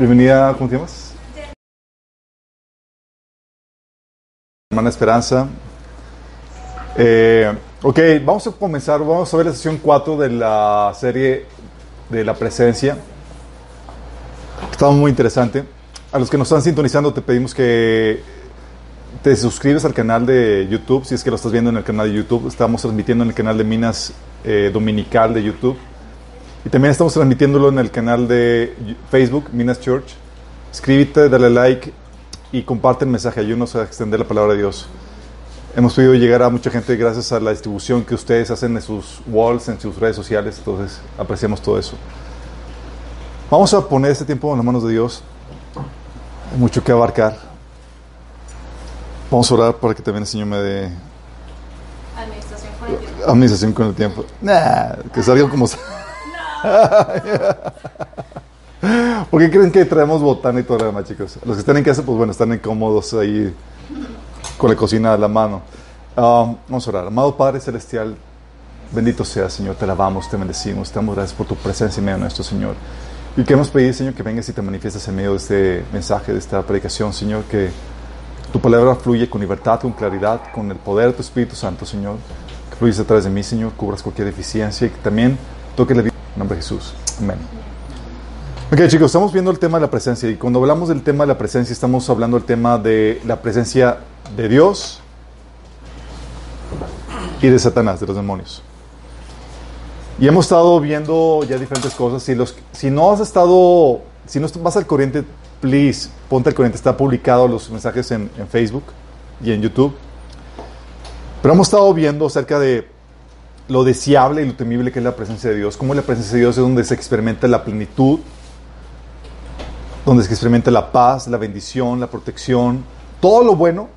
Bienvenida, ¿cómo te llamas? Hermana Esperanza. Eh, ok, vamos a comenzar, vamos a ver la sesión 4 de la serie de la presencia. Está muy interesante. A los que nos están sintonizando te pedimos que te suscribes al canal de YouTube, si es que lo estás viendo en el canal de YouTube. Estamos transmitiendo en el canal de Minas eh, Dominical de YouTube. Y también estamos transmitiéndolo en el canal de Facebook, Minas Church. Escríbete, dale like y comparte el mensaje. Ayúdanos a extender la palabra de Dios. Hemos podido llegar a mucha gente gracias a la distribución que ustedes hacen en sus walls, en sus redes sociales. Entonces, apreciamos todo eso. Vamos a poner este tiempo en las manos de Dios. Hay mucho que abarcar. Vamos a orar para que también el Señor me dé Administración con el tiempo. administración con el tiempo. Nah, que salga como. ¿Por qué creen que traemos botana y todo lo demás, chicos? Los que están en casa, pues bueno, están incómodos ahí con la cocina a la mano. Um, vamos a orar. Amado Padre Celestial, bendito sea, Señor. Te alabamos, te bendecimos. Te damos gracias por tu presencia en medio de nuestro Señor. Y queremos pedir, Señor, que vengas y te manifiestes en medio de este mensaje, de esta predicación, Señor, que tu palabra fluye con libertad, con claridad, con el poder de tu Espíritu Santo, Señor. Que fluyes a través de mí, Señor, cubras cualquier deficiencia y que también toque la vida en nombre de Jesús. Amén. Ok, chicos, estamos viendo el tema de la presencia y cuando hablamos del tema de la presencia estamos hablando del tema de la presencia de Dios y de Satanás, de los demonios. Y hemos estado viendo ya diferentes cosas. Si, los, si no has estado, si no vas al corriente, please, ponte al corriente. Está publicado los mensajes en, en Facebook y en YouTube. Pero hemos estado viendo acerca de lo deseable y lo temible que es la presencia de Dios. Cómo la presencia de Dios es donde se experimenta la plenitud, donde se experimenta la paz, la bendición, la protección. Todo lo bueno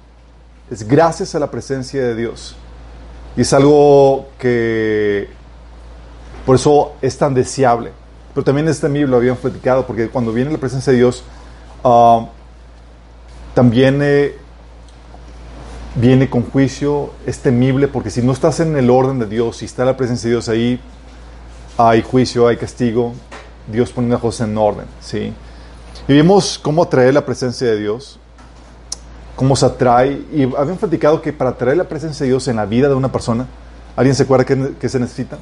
es gracias a la presencia de Dios. Y es algo que por eso es tan deseable. Pero también es temible, lo habíamos platicado, porque cuando viene la presencia de Dios, uh, también eh, viene con juicio, es temible, porque si no estás en el orden de Dios, si está la presencia de Dios ahí, hay juicio, hay castigo, Dios pone las cosas en orden, ¿sí? Y vimos cómo atraer la presencia de Dios, cómo se atrae, y habíamos platicado que para atraer la presencia de Dios en la vida de una persona, ¿alguien se acuerda que, que se necesita?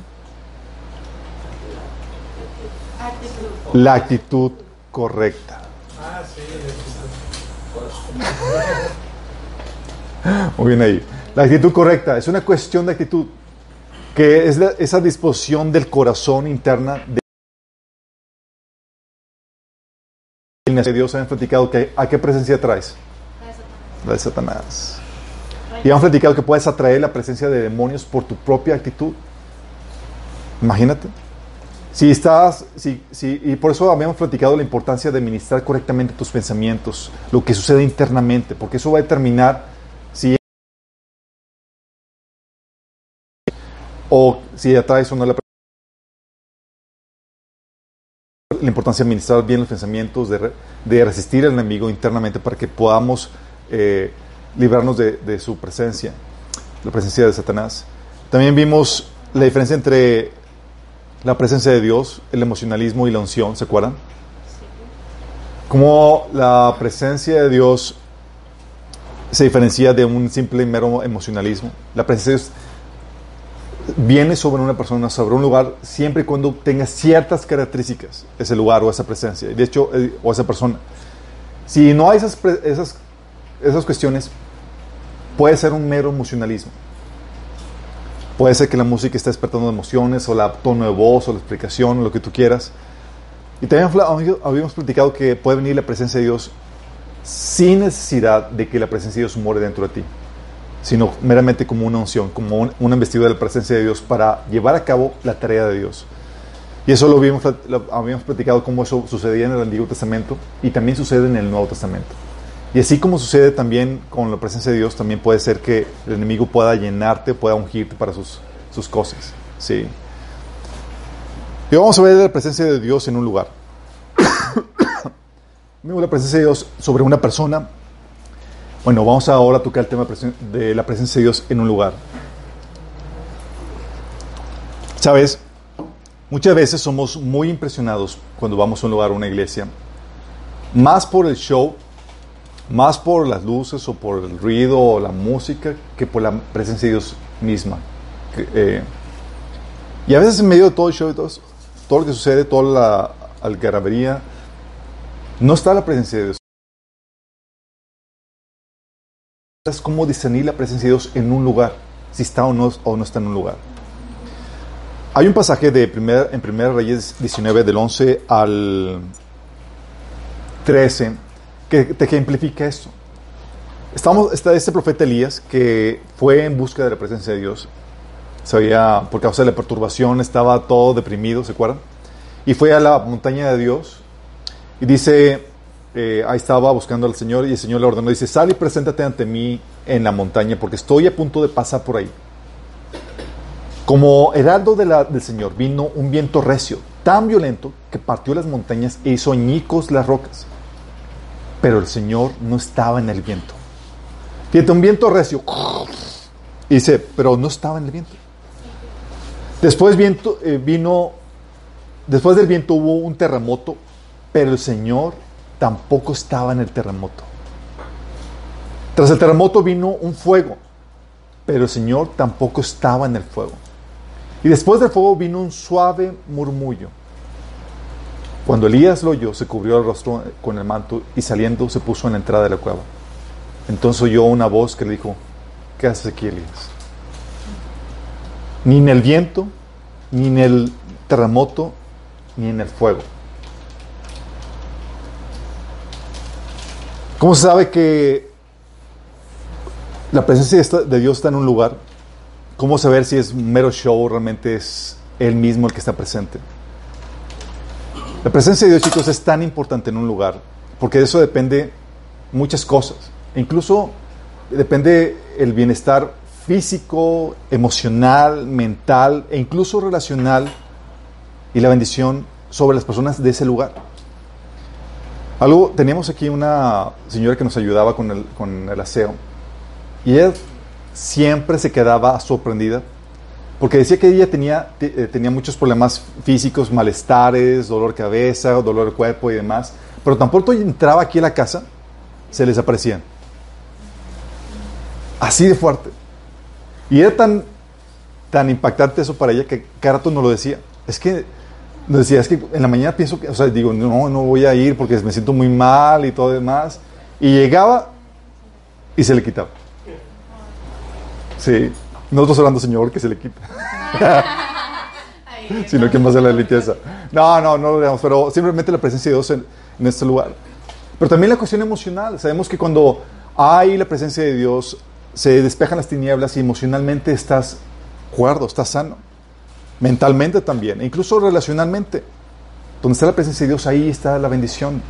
Actitud. La actitud correcta. Ah, sí, Muy bien ahí. La actitud correcta es una cuestión de actitud, que es la- esa disposición del corazón interna de de Dios. Habíamos platicado que a qué presencia traes? La de Satanás. Y hemos platicado que puedes atraer la presencia de demonios por tu propia actitud. Imagínate. Si estás, si, si, y por eso habíamos platicado la importancia de administrar correctamente tus pensamientos, lo que sucede internamente, porque eso va a determinar si atraes o no la la importancia de administrar bien los pensamientos, de, de resistir al enemigo internamente para que podamos eh, librarnos de, de su presencia, la presencia de Satanás. También vimos la diferencia entre la presencia de Dios, el emocionalismo y la unción, ¿se acuerdan? Cómo la presencia de Dios se diferencia de un simple y mero emocionalismo. La presencia de viene sobre una persona, sobre un lugar, siempre y cuando tenga ciertas características ese lugar o esa presencia, de hecho, eh, o esa persona. Si no hay esas, esas, esas cuestiones, puede ser un mero emocionalismo. Puede ser que la música esté despertando emociones, o la tono de voz, o la explicación, lo que tú quieras. Y también habíamos platicado que puede venir la presencia de Dios sin necesidad de que la presencia de Dios more dentro de ti, sino meramente como una unción, como un- una investidura de la presencia de Dios para llevar a cabo la tarea de Dios. Y eso lo habíamos, lo habíamos platicado cómo eso sucedía en el Antiguo Testamento y también sucede en el Nuevo Testamento. Y así como sucede también con la presencia de Dios, también puede ser que el enemigo pueda llenarte, pueda ungirte para sus, sus cosas. Sí. Y vamos a ver la presencia de Dios en un lugar. La presencia de Dios sobre una persona. Bueno, vamos ahora a tocar el tema de la presencia de Dios en un lugar. Sabes, muchas veces somos muy impresionados cuando vamos a un lugar, a una iglesia, más por el show, más por las luces o por el ruido o la música que por la presencia de Dios misma. Eh, y a veces en medio de todo el show y todo lo que sucede, toda la algarabía, no está la presencia de Dios. Es como discernir la presencia de Dios en un lugar, si está o no, o no está en un lugar. Hay un pasaje de en 1 Reyes 19, del 11 al 13, que te ejemplifica esto. Está este profeta Elías que fue en busca de la presencia de Dios. Sabía, por causa de la perturbación, estaba todo deprimido, ¿se acuerdan? Y fue a la montaña de Dios y dice, eh, ahí estaba buscando al Señor y el Señor le ordenó, dice, sal y preséntate ante mí en la montaña porque estoy a punto de pasar por ahí. Como heraldo de la, del Señor vino un viento recio, tan violento que partió las montañas e hizo añicos las rocas. Pero el Señor no estaba en el viento. Fíjate, un viento recio. Y dice, pero no estaba en el viento. Después viento, eh, vino, después del viento hubo un terremoto, pero el Señor tampoco estaba en el terremoto. Tras el terremoto vino un fuego, pero el Señor tampoco estaba en el fuego. Y después del fuego vino un suave murmullo. Cuando Elías lo oyó, se cubrió el rostro con el manto y saliendo se puso en la entrada de la cueva. Entonces oyó una voz que le dijo, ¿qué haces aquí, Elías? Ni en el viento, ni en el terremoto, ni en el fuego. ¿Cómo se sabe que la presencia de Dios está en un lugar? ¿Cómo saber si es mero show o realmente es Él mismo el que está presente? La presencia de Dios, chicos, es tan importante en un lugar, porque de eso depende muchas cosas. Incluso depende el bienestar físico, emocional, mental e incluso relacional y la bendición sobre las personas de ese lugar. Algo, teníamos aquí una señora que nos ayudaba con el, con el aseo y ella siempre se quedaba sorprendida porque decía que ella tenía, eh, tenía muchos problemas físicos, malestares, dolor de cabeza, dolor de cuerpo y demás, pero tan pronto entraba aquí a la casa, se les aparecían. Así de fuerte. Y era tan, tan impactante eso para ella que cada rato nos lo decía. Es que, decía, es que en la mañana pienso que, o sea, digo, no, no voy a ir porque me siento muy mal y todo demás. Y llegaba y se le quitaba. Sí. Nosotros hablando, Señor, que se le quita. Sino que más de la limpieza. No, no, no lo digamos, pero simplemente la presencia de Dios en, en este lugar. Pero también la cuestión emocional. Sabemos que cuando hay la presencia de Dios, se despejan las tinieblas y emocionalmente estás cuerdo, estás sano. Mentalmente también, e incluso relacionalmente. Donde está la presencia de Dios, ahí está la bendición.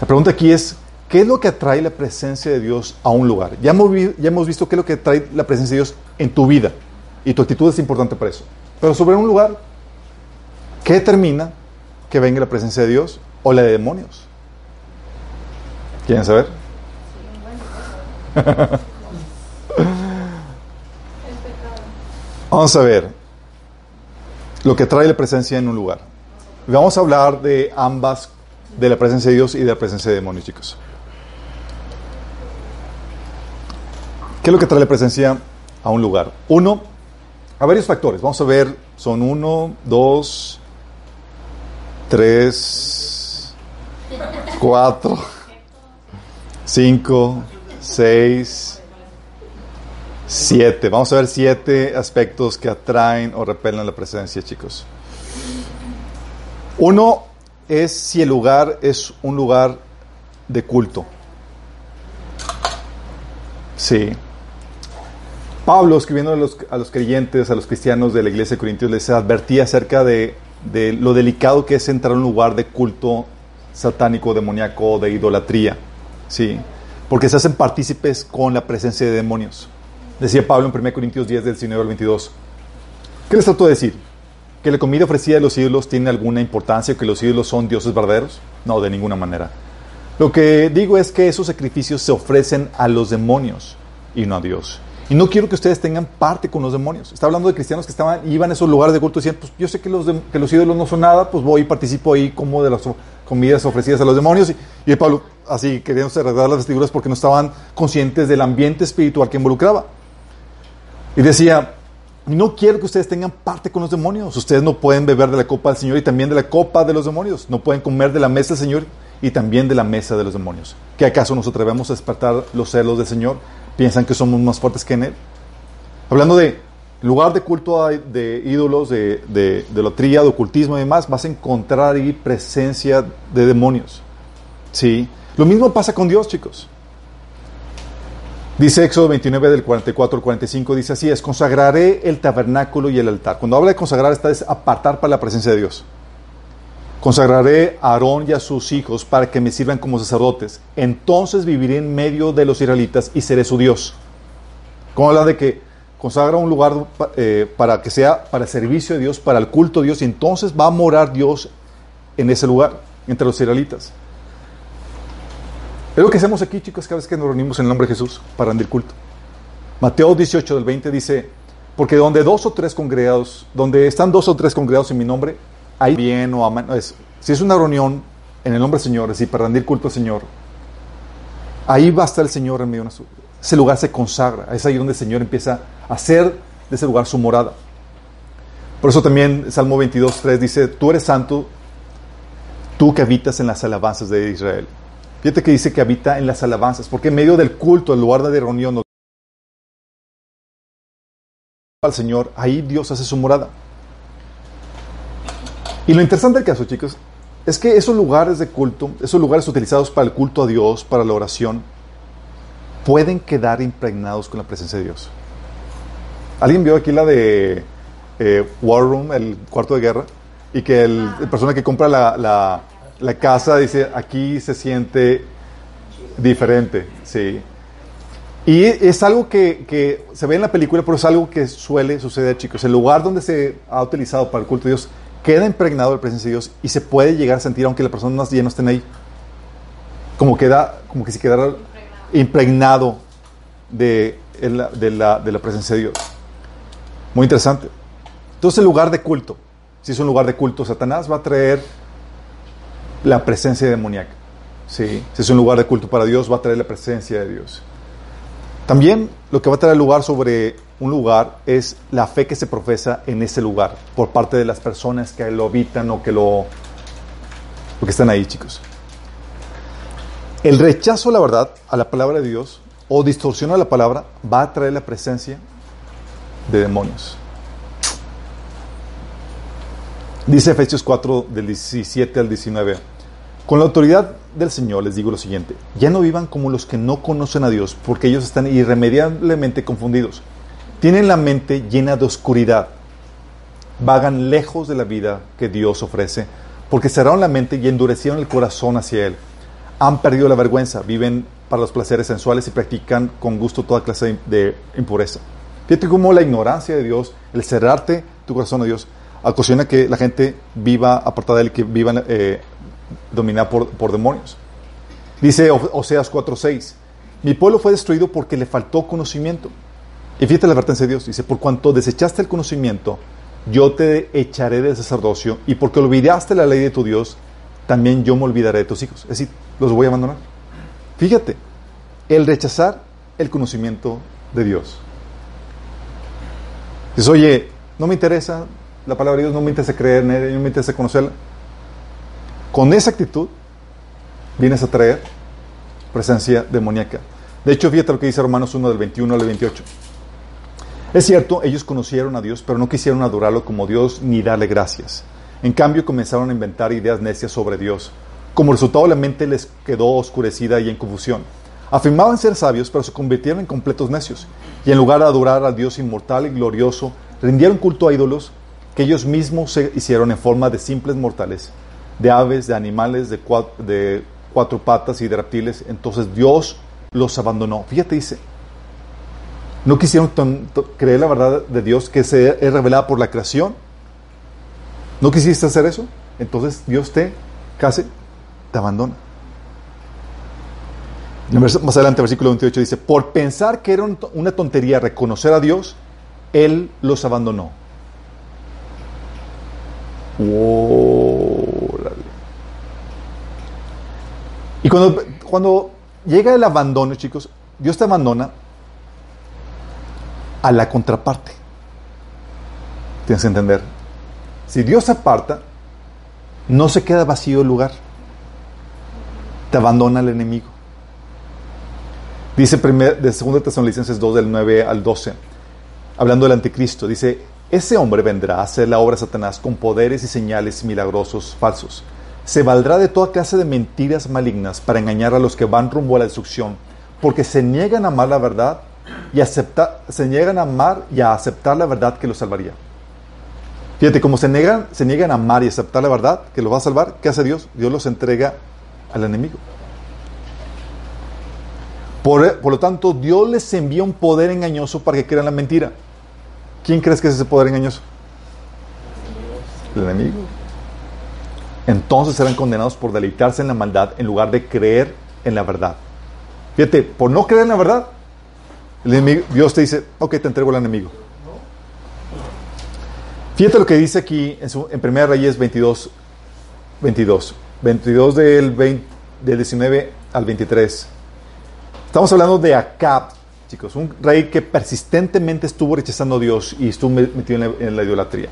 La pregunta aquí es, ¿qué es lo que atrae la presencia de Dios a un lugar? Ya hemos, ya hemos visto qué es lo que atrae la presencia de Dios en tu vida. Y tu actitud es importante para eso. Pero sobre un lugar, ¿qué determina que venga la presencia de Dios o la de demonios? ¿Quieren saber? Vamos a ver lo que trae la presencia en un lugar. Vamos a hablar de ambas, de la presencia de Dios y de la presencia de demonios, chicos. ¿Qué es lo que trae la presencia a un lugar? Uno, a varios factores. Vamos a ver, son uno, dos, tres, cuatro, cinco, seis, siete. Vamos a ver siete aspectos que atraen o repelen la presencia, chicos. Uno es si el lugar es un lugar de culto. Sí. Pablo, escribiendo a los, a los, creyentes, a los cristianos de la iglesia de Corintios, les advertía acerca de, de, lo delicado que es entrar a un lugar de culto satánico, demoníaco, de idolatría. Sí. Porque se hacen partícipes con la presencia de demonios. Decía Pablo en 1 Corintios 10, del 19 al 22. ¿Qué les trató de decir? ¿Que la comida ofrecida de los ídolos tiene alguna importancia? ¿Que los ídolos son dioses verdaderos? No, de ninguna manera. Lo que digo es que esos sacrificios se ofrecen a los demonios y no a Dios. Y no quiero que ustedes tengan parte con los demonios. Está hablando de cristianos que estaban, iban a esos lugares de culto y decían, pues yo sé que los, de, que los ídolos no son nada, pues voy y participo ahí como de los... comidas ofrecidas a los demonios. Y, Pablo, así queriéndose arreglar las vestiduras porque no estaban conscientes del ambiente espiritual que involucraba. Y decía, no quiero que ustedes tengan parte con los demonios. Ustedes no pueden beber de la copa del Señor y también de la copa de los demonios. No pueden comer de la mesa del Señor y también de la mesa de los demonios. ¿Que acaso nos atrevemos a despertar los celos del Señor? ¿Piensan que somos más fuertes que en Él? Hablando de lugar de culto de ídolos, de, de, de de ocultismo y demás, vas a encontrar ahí presencia de demonios. ¿Sí? Lo mismo pasa con Dios, chicos. Dice Éxodo 29 del 44 al 45, dice así, es consagraré el tabernáculo y el altar. Cuando habla de consagrar, está es apartar para la presencia de Dios. Consagraré a Aarón y a sus hijos para que me sirvan como sacerdotes. Entonces viviré en medio de los israelitas y seré su Dios. Como habla de que consagra un lugar eh, para que sea para el servicio de Dios, para el culto de Dios, y entonces va a morar Dios en ese lugar, entre los israelitas. Es lo que hacemos aquí, chicos, cada vez que nos reunimos en el nombre de Jesús para rendir culto. Mateo 18 del 20 dice, porque donde dos o tres congregados, donde están dos o tres congregados en mi nombre, ahí bien o aman, es, si es una reunión en el nombre del Señor, decir, para rendir culto al Señor, ahí va a estar el Señor en medio de nosotros. Ese lugar se consagra, es ahí donde el Señor empieza a hacer de ese lugar su morada. Por eso también Salmo 22, 3 dice, tú eres santo, tú que habitas en las alabanzas de Israel. Fíjate que dice que habita en las alabanzas, porque en medio del culto, el lugar de reunión al Señor, ahí Dios hace su morada. Y lo interesante del caso, chicos, es que esos lugares de culto, esos lugares utilizados para el culto a Dios, para la oración, pueden quedar impregnados con la presencia de Dios. ¿Alguien vio aquí la de eh, War Room, el cuarto de guerra? Y que el, la persona que compra la, la la casa dice, aquí se siente diferente, sí. Y es algo que, que, se ve en la película, pero es algo que suele suceder, chicos. El lugar donde se ha utilizado para el culto de Dios queda impregnado de la presencia de Dios y se puede llegar a sentir, aunque las personas ya no estén ahí, como, queda, como que se quedara impregnado de, de, la, de la presencia de Dios. Muy interesante. Entonces, el lugar de culto, si es un lugar de culto, Satanás va a traer la presencia demoníaca. ¿sí? Si es un lugar de culto para Dios, va a traer la presencia de Dios. También lo que va a traer lugar sobre un lugar es la fe que se profesa en ese lugar por parte de las personas que lo habitan o que lo, que están ahí, chicos. El rechazo a la verdad, a la palabra de Dios, o distorsión a la palabra, va a traer la presencia de demonios. Dice Efesios 4, del 17 al 19. Con la autoridad del Señor les digo lo siguiente, ya no vivan como los que no conocen a Dios, porque ellos están irremediablemente confundidos. Tienen la mente llena de oscuridad, vagan lejos de la vida que Dios ofrece, porque cerraron la mente y endurecieron el corazón hacia Él. Han perdido la vergüenza, viven para los placeres sensuales y practican con gusto toda clase de impureza. Fíjate cómo la ignorancia de Dios, el cerrarte tu corazón a Dios, ocasiona que la gente viva apartada de Él, que vivan eh, dominada por, por demonios. Dice Oseas 4:6, mi pueblo fue destruido porque le faltó conocimiento. Y fíjate la advertencia de Dios, dice, por cuanto desechaste el conocimiento, yo te echaré del sacerdocio, y porque olvidaste la ley de tu Dios, también yo me olvidaré de tus hijos. Es decir, los voy a abandonar. Fíjate, el rechazar el conocimiento de Dios. Dices, oye, no me interesa la palabra de Dios, no me interesa creer en no me interesa conocerla. Con esa actitud vienes a traer presencia demoníaca. De hecho, fíjate lo que dice Romanos 1 del 21 al 28. Es cierto, ellos conocieron a Dios, pero no quisieron adorarlo como Dios ni darle gracias. En cambio, comenzaron a inventar ideas necias sobre Dios. Como resultado, la mente les quedó oscurecida y en confusión. Afirmaban ser sabios, pero se convirtieron en completos necios. Y en lugar de adorar al Dios inmortal y glorioso, rindieron culto a ídolos que ellos mismos se hicieron en forma de simples mortales de aves, de animales, de cuatro, de cuatro patas y de reptiles. Entonces Dios los abandonó. Fíjate, dice, no quisieron creer la verdad de Dios que se es revelada por la creación. ¿No quisiste hacer eso? Entonces Dios te casi te abandona. Más adelante, versículo 28 dice, por pensar que era una tontería reconocer a Dios, Él los abandonó. Wow. Y cuando, cuando llega el abandono, chicos, Dios te abandona a la contraparte. Tienes que entender. Si Dios aparta, no se queda vacío el lugar. Te abandona el enemigo. Dice primer, de 2 Tesalonicenses 2 del 9 al 12, hablando del anticristo, dice, ese hombre vendrá a hacer la obra de Satanás con poderes y señales milagrosos falsos. Se valdrá de toda clase de mentiras malignas para engañar a los que van rumbo a la destrucción, porque se niegan a amar la verdad y aceptar, se niegan a amar y a aceptar la verdad que los salvaría. Fíjate, como se niegan, se niegan a amar y aceptar la verdad que los va a salvar, ¿qué hace Dios? Dios los entrega al enemigo. Por, por, lo tanto, Dios les envía un poder engañoso para que crean la mentira. ¿Quién crees que es ese poder engañoso? El enemigo. Entonces serán condenados por deleitarse en la maldad en lugar de creer en la verdad. Fíjate, por no creer en la verdad, el enemigo, Dios te dice, ok, te entrego al enemigo. Fíjate lo que dice aquí en, su, en 1 Reyes 22, 22. 22 del, 20, del 19 al 23. Estamos hablando de Acab, chicos, un rey que persistentemente estuvo rechazando a Dios y estuvo metido en la idolatría.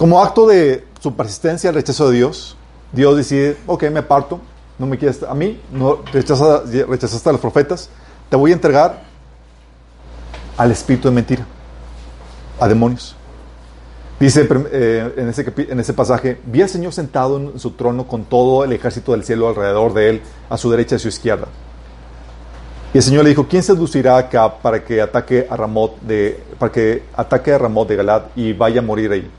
Como acto de su persistencia al rechazo de Dios, Dios decide, ok, me aparto, no me quieres a mí, no rechaza, rechazaste a los profetas, te voy a entregar al espíritu de mentira, a demonios. Dice eh, en, ese, en ese pasaje, vi al Señor sentado en su trono con todo el ejército del cielo alrededor de él, a su derecha y a su izquierda. Y el Señor le dijo, ¿quién seducirá acá para que ataque a Ramot de, para que ataque a Ramot de Galad y vaya a morir ahí?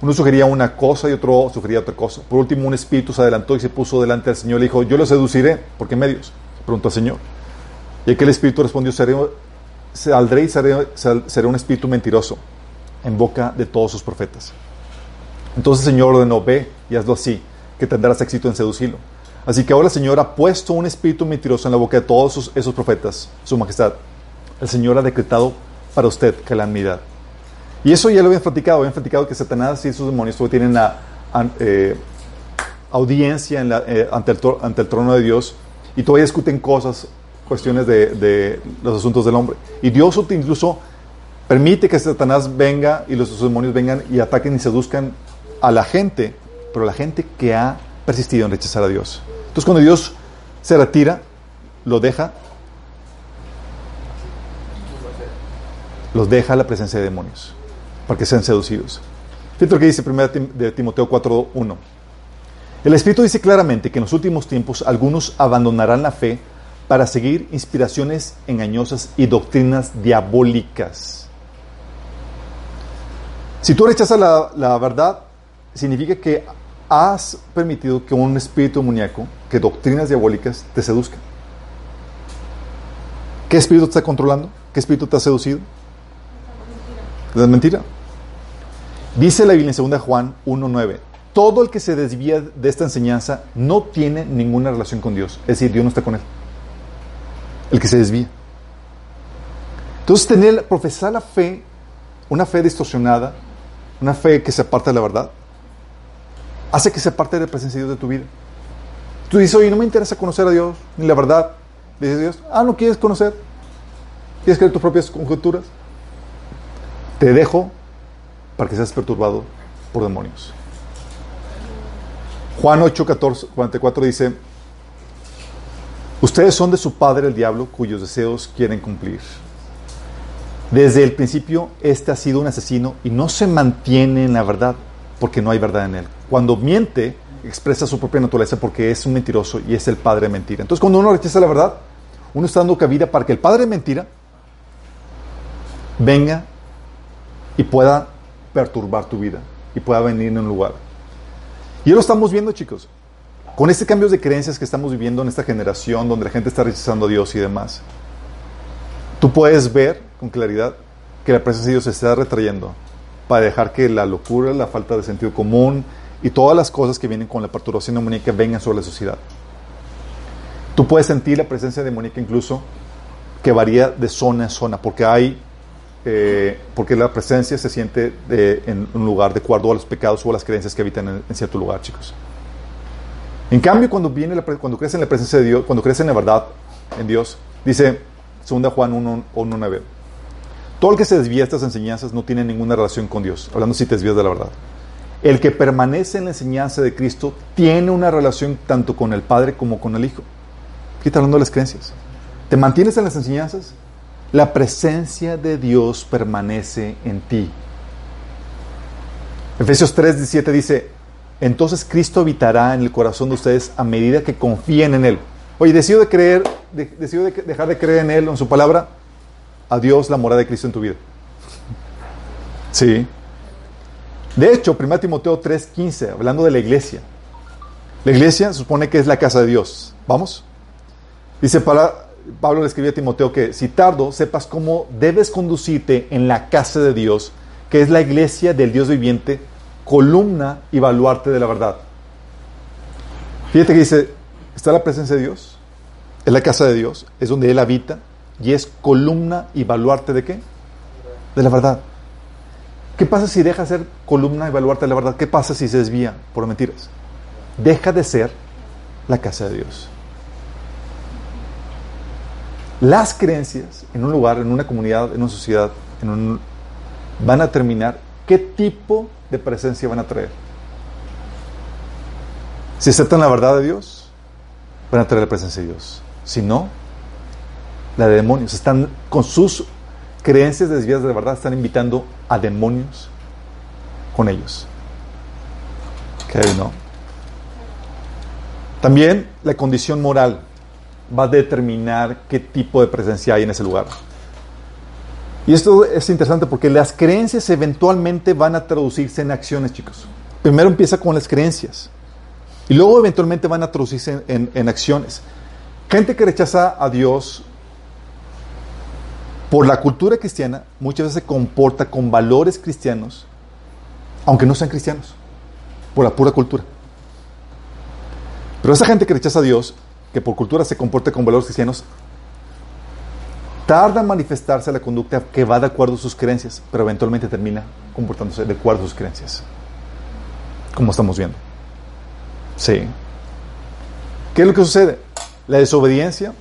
Uno sugería una cosa y otro sugería otra cosa. Por último, un espíritu se adelantó y se puso delante del Señor y dijo, yo lo seduciré. ¿Por qué medios? Preguntó al Señor. Y aquel espíritu respondió, seré, saldré y seré, seré un espíritu mentiroso en boca de todos sus profetas. Entonces el Señor ordenó, ve y hazlo así, que tendrás éxito en seducirlo. Así que ahora el Señor ha puesto un espíritu mentiroso en la boca de todos esos, esos profetas, Su Majestad. El Señor ha decretado para usted calamidad. Y eso ya lo habían platicado, habían platicado que Satanás y sus demonios tienen la, eh, audiencia eh, ante, el, trono de Dios y todavía discuten cosas, cuestiones de, de los asuntos del hombre. Y Dios incluso permite que Satanás venga y los demonios vengan y ataquen y seduzcan a la gente, pero la gente que ha persistido en rechazar a Dios. Entonces cuando Dios se retira, lo deja, los deja a la presencia de demonios, para que sean seducidos. Fíjate lo que dice 1 de Timoteo 4.1. El Espíritu dice claramente que en los últimos tiempos algunos abandonarán la fe para seguir inspiraciones engañosas y doctrinas diabólicas. Si tú rechazas la, la verdad, significa que has permitido que un espíritu demoníaco, que doctrinas diabólicas te seduzcan. ¿Qué espíritu te está controlando? ¿Qué espíritu te ha seducido? La mentira. Dice la Biblia en 2 Juan 1.9, todo el que se desvía de esta enseñanza no tiene ninguna relación con Dios. Es decir, Dios no está con él. El que se desvía. Entonces, tener, profesar la fe, una fe distorsionada, una fe que se aparta de la verdad, hace que sea parte de la presencia de Dios de tu vida. Tú dices, oye, no me interesa conocer a Dios, ni la verdad. Dice Dios, ah, ¿no quieres conocer? ¿Quieres creer tus propias conjeturas? Te dejo para que seas perturbado por demonios. Juan 8, 14, 44 dice, ustedes son de su padre el diablo cuyos deseos quieren cumplir. Desde el principio, este ha sido un asesino y no se mantiene en la verdad porque no hay verdad en él. Cuando miente, expresa su propia naturaleza porque es un mentiroso y es el padre de mentira. Entonces, cuando uno rechaza la verdad, uno está dando cabida para que el padre de mentira venga y pueda perturbar tu vida y pueda venir en un lugar. Y lo estamos viendo, chicos. Con este cambio de creencias que estamos viviendo en esta generación, donde la gente está rechazando a Dios y demás, tú puedes ver con claridad que la presencia de Dios se está retrayendo para dejar que la locura, la falta de sentido común y todas las cosas que vienen con la perturbación demoníaca vengan sobre la sociedad. Tú puedes sentir la presencia demoníaca incluso que varía de zona a zona, porque hay, eh, porque la presencia se siente en un lugar de acuerdo a los pecados o a las creencias que habitan en, cierto lugar, chicos. En cambio, cuando, viene la cuando crees en la presencia de Dios, cuando crees en la verdad, en Dios, dice 2 Juan 1, 1, 9, todo el que se desvía de estas enseñanzas no tiene ninguna relación con Dios, hablando si te desvías de la verdad. El que permanece en la enseñanza de Cristo tiene una relación tanto con el Padre como con el Hijo. Aquí está hablando de las creencias. ¿Te mantienes en las enseñanzas? La presencia de Dios permanece en ti. Efesios 3, 17 dice, entonces Cristo habitará en el corazón de ustedes a medida que confíen en Él. Oye, decido de creer, de- decido de- dejar de creer en Él, en su palabra, a Dios la morada de Cristo en tu vida. Sí. De hecho, 1 Timoteo 3:15, hablando de la iglesia. La iglesia supone que es la casa de Dios. ¿Vamos? Dice para, Pablo le escribía a Timoteo que si tardo, sepas cómo debes conducirte en la casa de Dios, que es la iglesia del Dios viviente, columna y baluarte de la verdad. Fíjate que dice, está la presencia de Dios, es la casa de Dios, es donde Él habita y es columna y baluarte de qué? De la verdad. ¿Qué pasa si deja de ser columna y baluarte de la verdad? ¿Qué pasa si se desvía por mentiras? Deja de ser la casa de Dios. Las creencias en un lugar, en una comunidad, en una sociedad, van a terminar qué tipo de presencia van a traer. Si aceptan la verdad de Dios, van a traer la presencia de Dios. Si no, la de demonios. Están con sus creencias desviadas de la verdad, están invitando a demonios con ellos. Ok, ¿no? También la condición moral va a determinar qué tipo de presencia hay en ese lugar. Y esto es interesante porque las creencias eventualmente van a traducirse en acciones, chicos. Primero empieza con las creencias y luego eventualmente van a traducirse en, acciones. Gente que rechaza a Dios por la cultura cristiana muchas veces se comporta con valores cristianos, aunque no sean cristianos, por la pura cultura. Pero esa gente que rechaza a Dios, que por cultura se comporta con valores cristianos, tarda en manifestarse la conducta que va de acuerdo a sus creencias, pero eventualmente termina comportándose de acuerdo a sus creencias. Como estamos viendo. Sí. ¿Qué es lo que sucede? La desobediencia,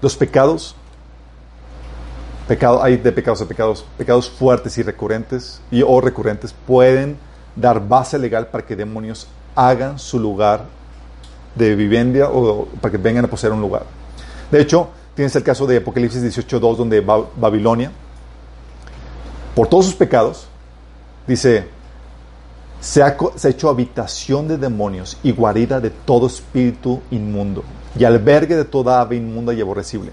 los pecados, pecado, hay de pecados a pecados, pecados fuertes y recurrentes y o recurrentes pueden dar base legal para que demonios hagan su lugar de vivienda o para que vengan a poseer un lugar. De hecho, tienes el caso de Apocalipsis 18.2 donde Ba- Babilonia, por todos sus pecados, dice, se ha, se ha hecho habitación de demonios y guarida de todo espíritu inmundo y albergue de toda ave inmunda y aborrecible.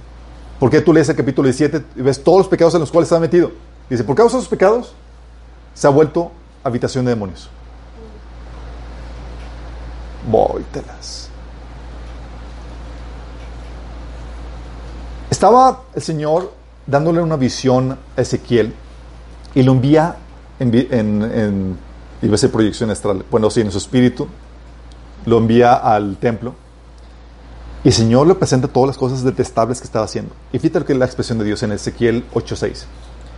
¿Por qué tú lees el capítulo 17 y ves todos los pecados en los cuales está metido? Dice, por causa de esos pecados, se ha vuelto habitación de demonios. Vóytelas. Estaba el Señor dándole una visión a Ezequiel y lo envía en, en, en proyección astral, bueno, sí, en su espíritu, lo envía al templo y el Señor le presenta todas las cosas detestables que estaba haciendo. Y fíjate lo que es la expresión de Dios en Ezequiel 8:6.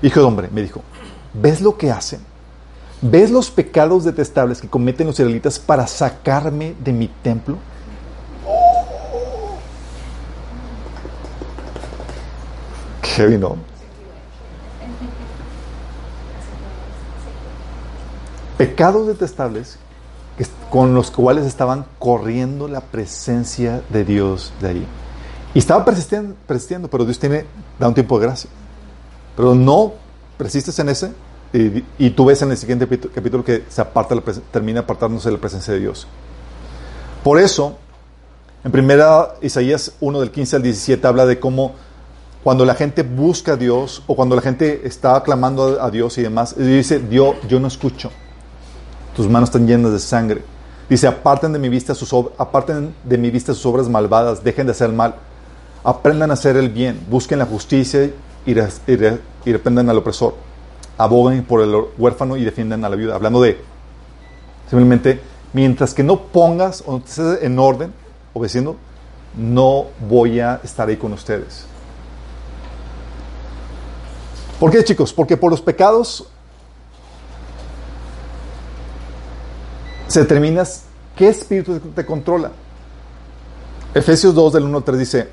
Hijo de hombre, me dijo, ¿ves lo que hacen? ¿Ves los pecados detestables que cometen los israelitas para sacarme de mi templo? Pecados detestables con los cuales estaban corriendo la presencia de Dios de ahí. Y estaba persistiendo, persistiendo, pero Dios tiene, da un tiempo de gracia. Pero no persistes en ese y, tú ves en el siguiente capítulo, que se aparta la termina apartándose de la presencia de Dios. Por eso, en primera Isaías 1 del 15 al 17 habla de cómo cuando la gente busca a Dios o cuando la gente está clamando a, Dios y demás, y dice, Dios, yo no escucho. Tus manos están llenas de sangre. Dice, aparten de mi vista sus aparten de mi vista sus obras malvadas, dejen de hacer mal. Aprendan a hacer el bien, busquen la justicia y, re- y re- y reprendan al opresor. Aboguen por el huérfano y defiendan a la viuda. Hablando de simplemente, mientras que no pongas o no estés en orden, obedeciendo, no voy a estar ahí con ustedes. ¿Por qué, chicos? Porque por los pecados se determina qué espíritu te controla. Efesios 2 del 1 al 3 dice,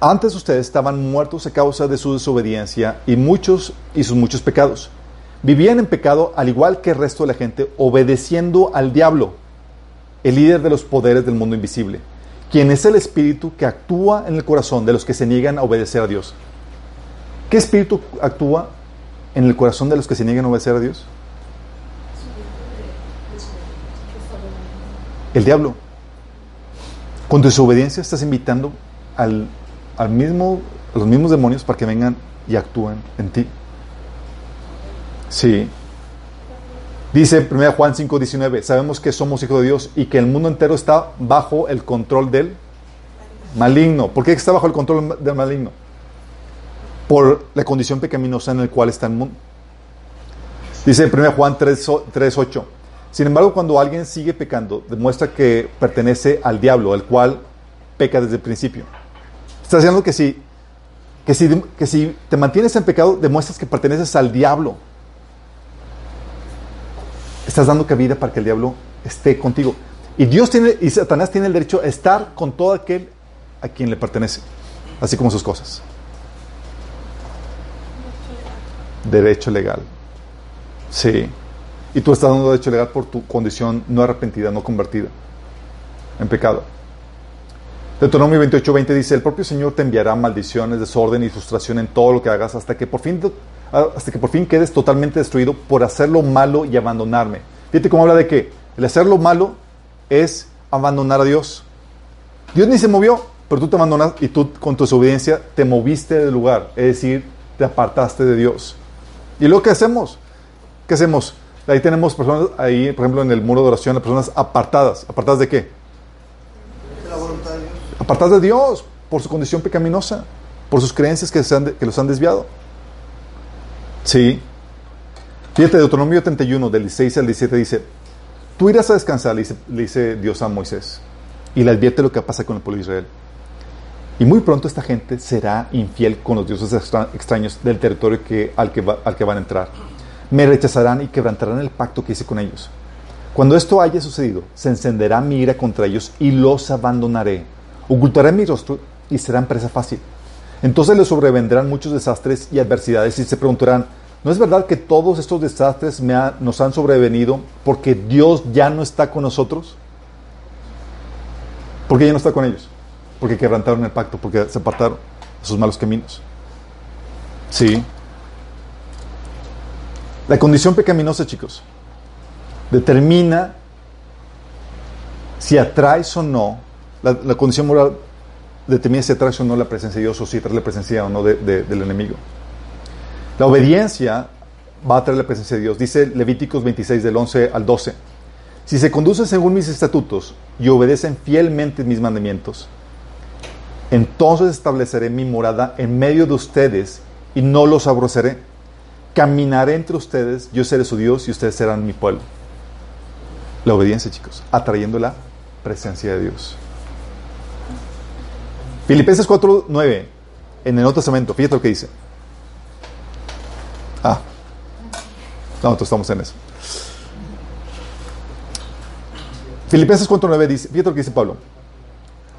antes ustedes estaban muertos a causa de su desobediencia y muchos y sus muchos pecados. Vivían en pecado al igual que el resto de la gente, obedeciendo al diablo, el líder de los poderes del mundo invisible, quien es el espíritu que actúa en el corazón de los que se niegan a obedecer a Dios. ¿Qué espíritu actúa en el corazón de los que se niegan a obedecer a Dios? El diablo. Con desobediencia estás invitando al, al mismo, a los mismos demonios para que vengan y actúen en ti. Sí. Dice 1 Juan 5:19, sabemos que somos hijos de Dios y que el mundo entero está bajo el control del maligno. ¿Por qué está bajo el control del maligno? Por la condición pecaminosa en la cual está el mundo. Dice 1 Juan 3:8, sin embargo, cuando alguien sigue pecando, demuestra que pertenece al diablo, el cual peca desde el principio. Está diciendo que si, que si, que si te mantienes en pecado, demuestras que perteneces al diablo. Estás dando cabida para que el diablo esté contigo. Y Dios tiene, y Satanás tiene el derecho a estar con todo aquel a quien le pertenece, así como sus cosas. Derecho legal. Sí. Y tú estás dando derecho legal por tu condición no arrepentida, no convertida en pecado. Deuteronomio 28, 20 dice, el propio Señor te enviará maldiciones, desorden y frustración en todo lo que hagas hasta que por fin, hasta que por fin quedes totalmente destruido por hacer lo malo y abandonarme. Fíjate cómo habla de que el hacer lo malo es abandonar a Dios. Dios ni se movió, pero tú te abandonas y tú con tu desobediencia te moviste del lugar, es decir, te apartaste de Dios. ¿Y lo que hacemos? ¿Qué hacemos? Ahí tenemos personas, ahí, por ejemplo, en el muro de oración, las personas apartadas. ¿Apartadas de qué? De la voluntad de Dios. Apartadas de Dios por su condición pecaminosa, por sus creencias que, se han, que los han desviado. Sí. Fíjate, Deuteronomio 31, del 16 al 17 dice, tú irás a descansar, le dice, le dice Dios a Moisés, y le advierte lo que pasa con el pueblo de Israel. Y muy pronto esta gente será infiel con los dioses extra, extraños del territorio que, al, que van a entrar. Me rechazarán y quebrantarán el pacto que hice con ellos. Cuando esto haya sucedido, se encenderá mi ira contra ellos y los abandonaré. Ocultaré mi rostro y serán presa fácil. Entonces les sobrevendrán muchos desastres y adversidades y se preguntarán, ¿no es verdad que todos estos desastres nos han sobrevenido porque Dios ya no está con nosotros? ¿Por qué ya no está con ellos? Porque quebrantaron el pacto, porque se apartaron de sus malos caminos. Sí. La condición pecaminosa, chicos, determina si atraes o no, la, la, condición moral determina si atraes o no la presencia de Dios o si atraes la presencia o no de, de, del enemigo. La obediencia va a traer la presencia de Dios. Dice Levíticos 26 del 11 al 12. Si se conducen según mis estatutos y obedecen fielmente mis mandamientos, entonces estableceré mi morada en medio de ustedes y no los aborreceré. Caminaré entre ustedes, yo seré su Dios y ustedes serán mi pueblo. La obediencia, chicos, atrayendo la presencia de Dios. Filipenses 4:9 en el Nuevo Testamento, fíjate lo que dice. Ah, no, nosotros estamos en eso. Filipenses 4:9 dice, fíjate lo que dice Pablo.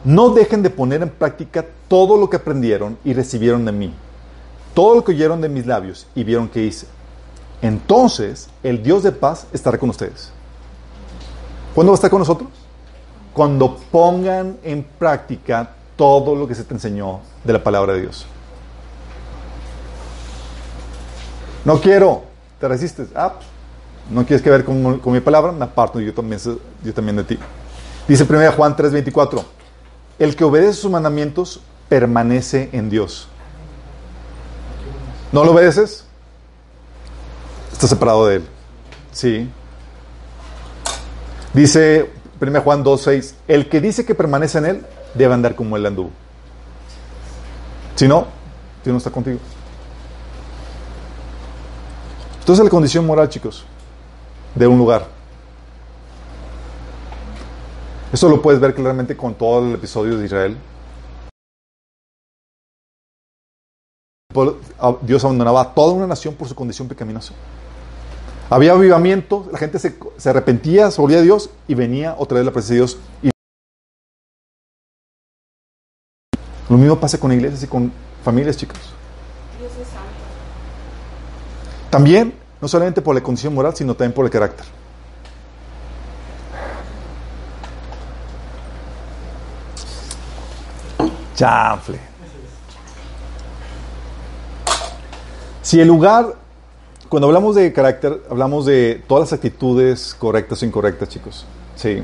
No dejen de poner en práctica todo lo que aprendieron y recibieron de mí, todo lo que oyeron de mis labios y vieron que hice. Entonces el Dios de paz estará con ustedes. ¿Cuándo va a estar con nosotros? Cuando pongan en práctica todo lo que se te enseñó de la palabra de Dios. No quiero, te resistes. Ah, no quieres que ver con, con, mi palabra, me aparto yo también, yo también de ti. Dice 1 Juan 3:24, el que obedece sus mandamientos permanece en Dios. ¿No lo obedeces? Estás separado de Él. Sí. Dice 1 Juan 2:6, el que dice que permanece en Él debe andar como Él anduvo. Si no, Dios no está contigo. Entonces la condición moral, chicos, de un lugar. Esto lo puedes ver claramente con todo el episodio de Israel. Dios abandonaba a toda una nación por su condición pecaminosa. Había avivamiento, la gente se, se arrepentía, se volvía a Dios y venía otra vez la presencia de Dios y Lo mismo pasa con iglesias y con familias, chicos. Dios es santo. También, no solamente por la condición moral, sino también por el carácter. Chanfle. Si el lugar, cuando hablamos de carácter, hablamos de todas las actitudes correctas o incorrectas, chicos. Sí.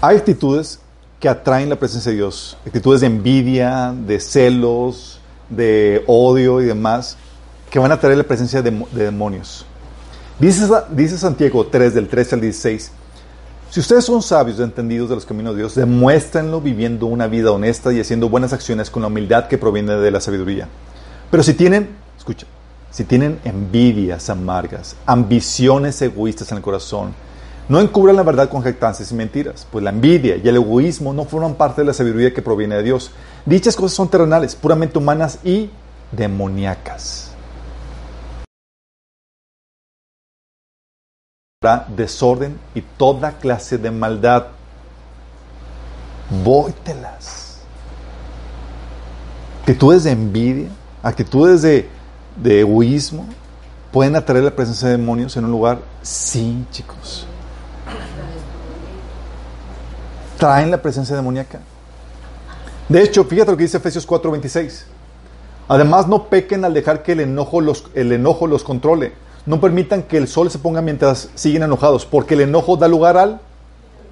Hay actitudes que atraen la presencia de Dios, actitudes de envidia, de celos, de odio y demás, que van a atraer la presencia de, de demonios. Dice, dice Santiago 3, del 13 al 16, si ustedes son sabios y entendidos de los caminos de Dios, demuéstrenlo viviendo una vida honesta y haciendo buenas acciones con la humildad que proviene de la sabiduría. Pero si tienen, escucha, si tienen envidias amargas, ambiciones egoístas en el corazón, no encubran la verdad con jactancias y mentiras, pues la envidia y el egoísmo no forman parte de la sabiduría que proviene de Dios. Dichas cosas son terrenales, puramente humanas y demoníacas. Desorden y toda clase de maldad. Vóytelas. Actitudes de envidia, actitudes de, de egoísmo, pueden atraer la presencia de demonios en un lugar. Sí, chicos. Traen la presencia demoníaca. De hecho, fíjate lo que dice Efesios 4:26. Además, no pequen al dejar que el enojo, los, el enojo los controle. No permitan que el sol se ponga mientras siguen enojados, porque el enojo da lugar al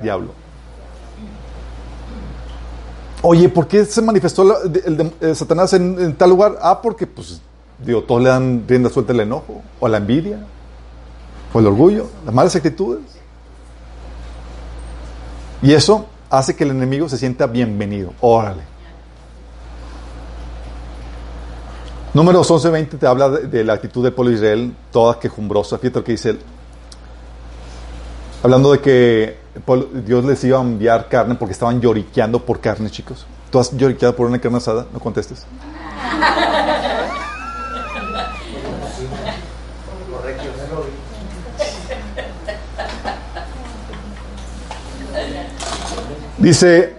diablo. Oye, ¿por qué se manifestó el, el- Satanás en, en tal lugar? Ah, porque, pues, digo, todos le dan rienda suelta al enojo, o la envidia, o el orgullo, las malas actitudes. Y eso hace que el enemigo se sienta bienvenido. Órale. Números 11-20 te habla de, la actitud del pueblo Israel, toda quejumbrosa. Fíjate lo que dice él. Hablando de que Dios les iba a enviar carne porque estaban lloriqueando por carne, chicos. ¿Tú has lloriqueado por una carne asada? No contestes. Dice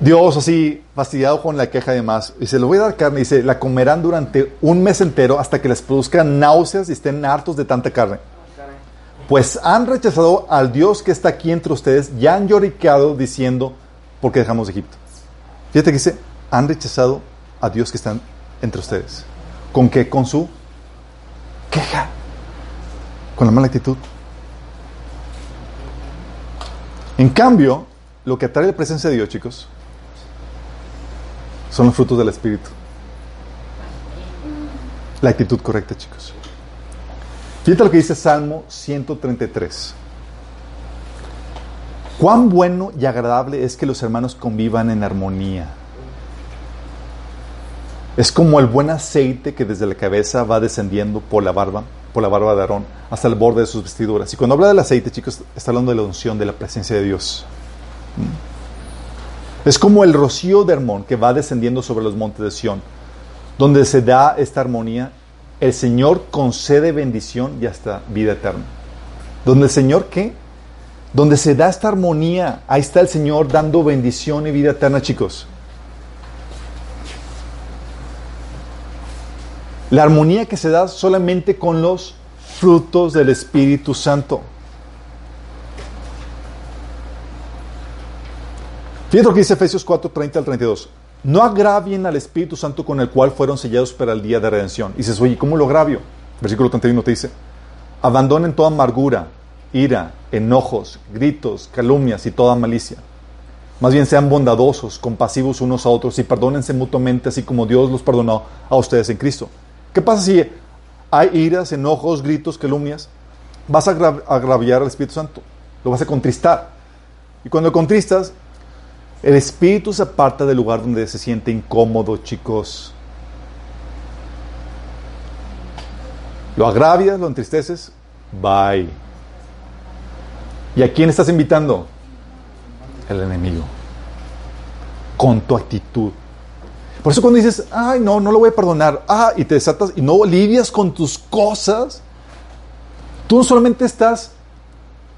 Dios así, fastidiado con la queja y demás. Dice, le voy a dar carne. Dice, la comerán durante un mes entero hasta que les produzcan náuseas y estén hartos de tanta carne. Pues han rechazado al Dios que está aquí entre ustedes y han lloriqueado diciendo, ¿por qué dejamos Egipto? Fíjate que dice, han rechazado a Dios que está entre ustedes. ¿Con qué? Con su queja. Con la mala actitud. En cambio, lo que atrae la presencia de Dios, chicos, son los frutos del Espíritu. La actitud correcta, chicos. Fíjate lo que dice Salmo 133. Cuán bueno y agradable es que los hermanos convivan en armonía. Es como el buen aceite que desde la cabeza va descendiendo por la barba, por la barba de Aarón, hasta el borde de sus vestiduras. Y cuando habla del aceite, chicos, está hablando de la unción, de la presencia de Dios. Es como el rocío de Hermón que va descendiendo sobre los montes de Sión, donde se da esta armonía. El Señor concede bendición y hasta vida eterna. Donde el Señor, ¿qué? Donde se da esta armonía, ahí está el Señor dando bendición y vida eterna, chicos. La armonía que se da solamente con los frutos del Espíritu Santo. Fíjate lo que dice Efesios 4, 30 al 32. No agravien al Espíritu Santo con el cual fueron sellados para el día de redención. Y dices, oye, ¿cómo lo agravio? Versículo 31 te dice, abandonen toda amargura, ira, enojos, gritos, calumnias y toda malicia. Más bien sean bondadosos, compasivos unos a otros y perdónense mutuamente así como Dios los perdonó a ustedes en Cristo. ¿Qué pasa si hay iras, enojos, gritos, calumnias? Vas a agra- agraviar al Espíritu Santo, lo vas a contristar. Y cuando contristas, el espíritu se aparta del lugar donde se siente incómodo, chicos. Lo agravias, lo entristeces, bye. ¿Y a quién estás invitando? El enemigo. Con tu actitud. Por eso cuando dices, ay, no, no lo voy a perdonar, ah, y te desatas y no lidias con tus cosas, tú solamente estás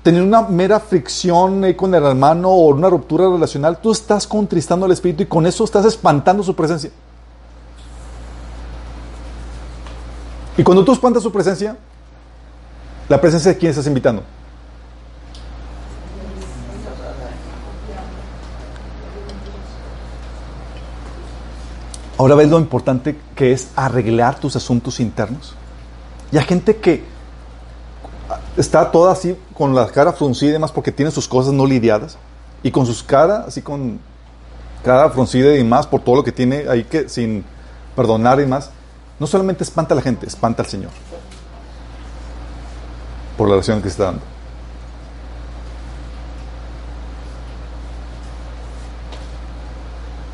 tener una mera fricción ahí con el hermano o una ruptura relacional, tú estás contristando al Espíritu y con eso estás espantando su presencia. Y cuando tú espantas su presencia, la presencia de quién estás invitando. Ahora ves lo importante que es arreglar tus asuntos internos. Y hay gente que está toda así con la cara fruncida y demás porque tiene sus cosas no lidiadas y con sus caras así con cara fruncida y más por todo lo que tiene ahí que sin perdonar y más, no solamente espanta a la gente, espanta al Señor por la oración que está dando.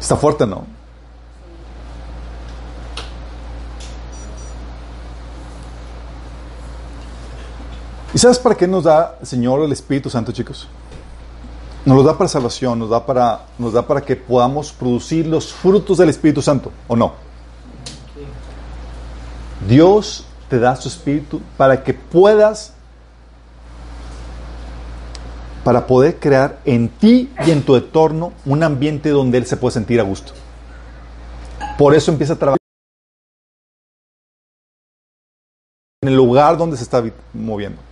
Está fuerte, ¿no? ¿Y sabes para qué nos da el Señor el Espíritu Santo, chicos? Nos lo da para salvación, nos da para, nos da para que podamos producir los frutos del Espíritu Santo, ¿o no? Dios te da su Espíritu para que puedas, para poder crear en ti y en tu entorno un ambiente donde Él se puede sentir a gusto. Por eso empieza a trabajar en el lugar donde se está moviendo.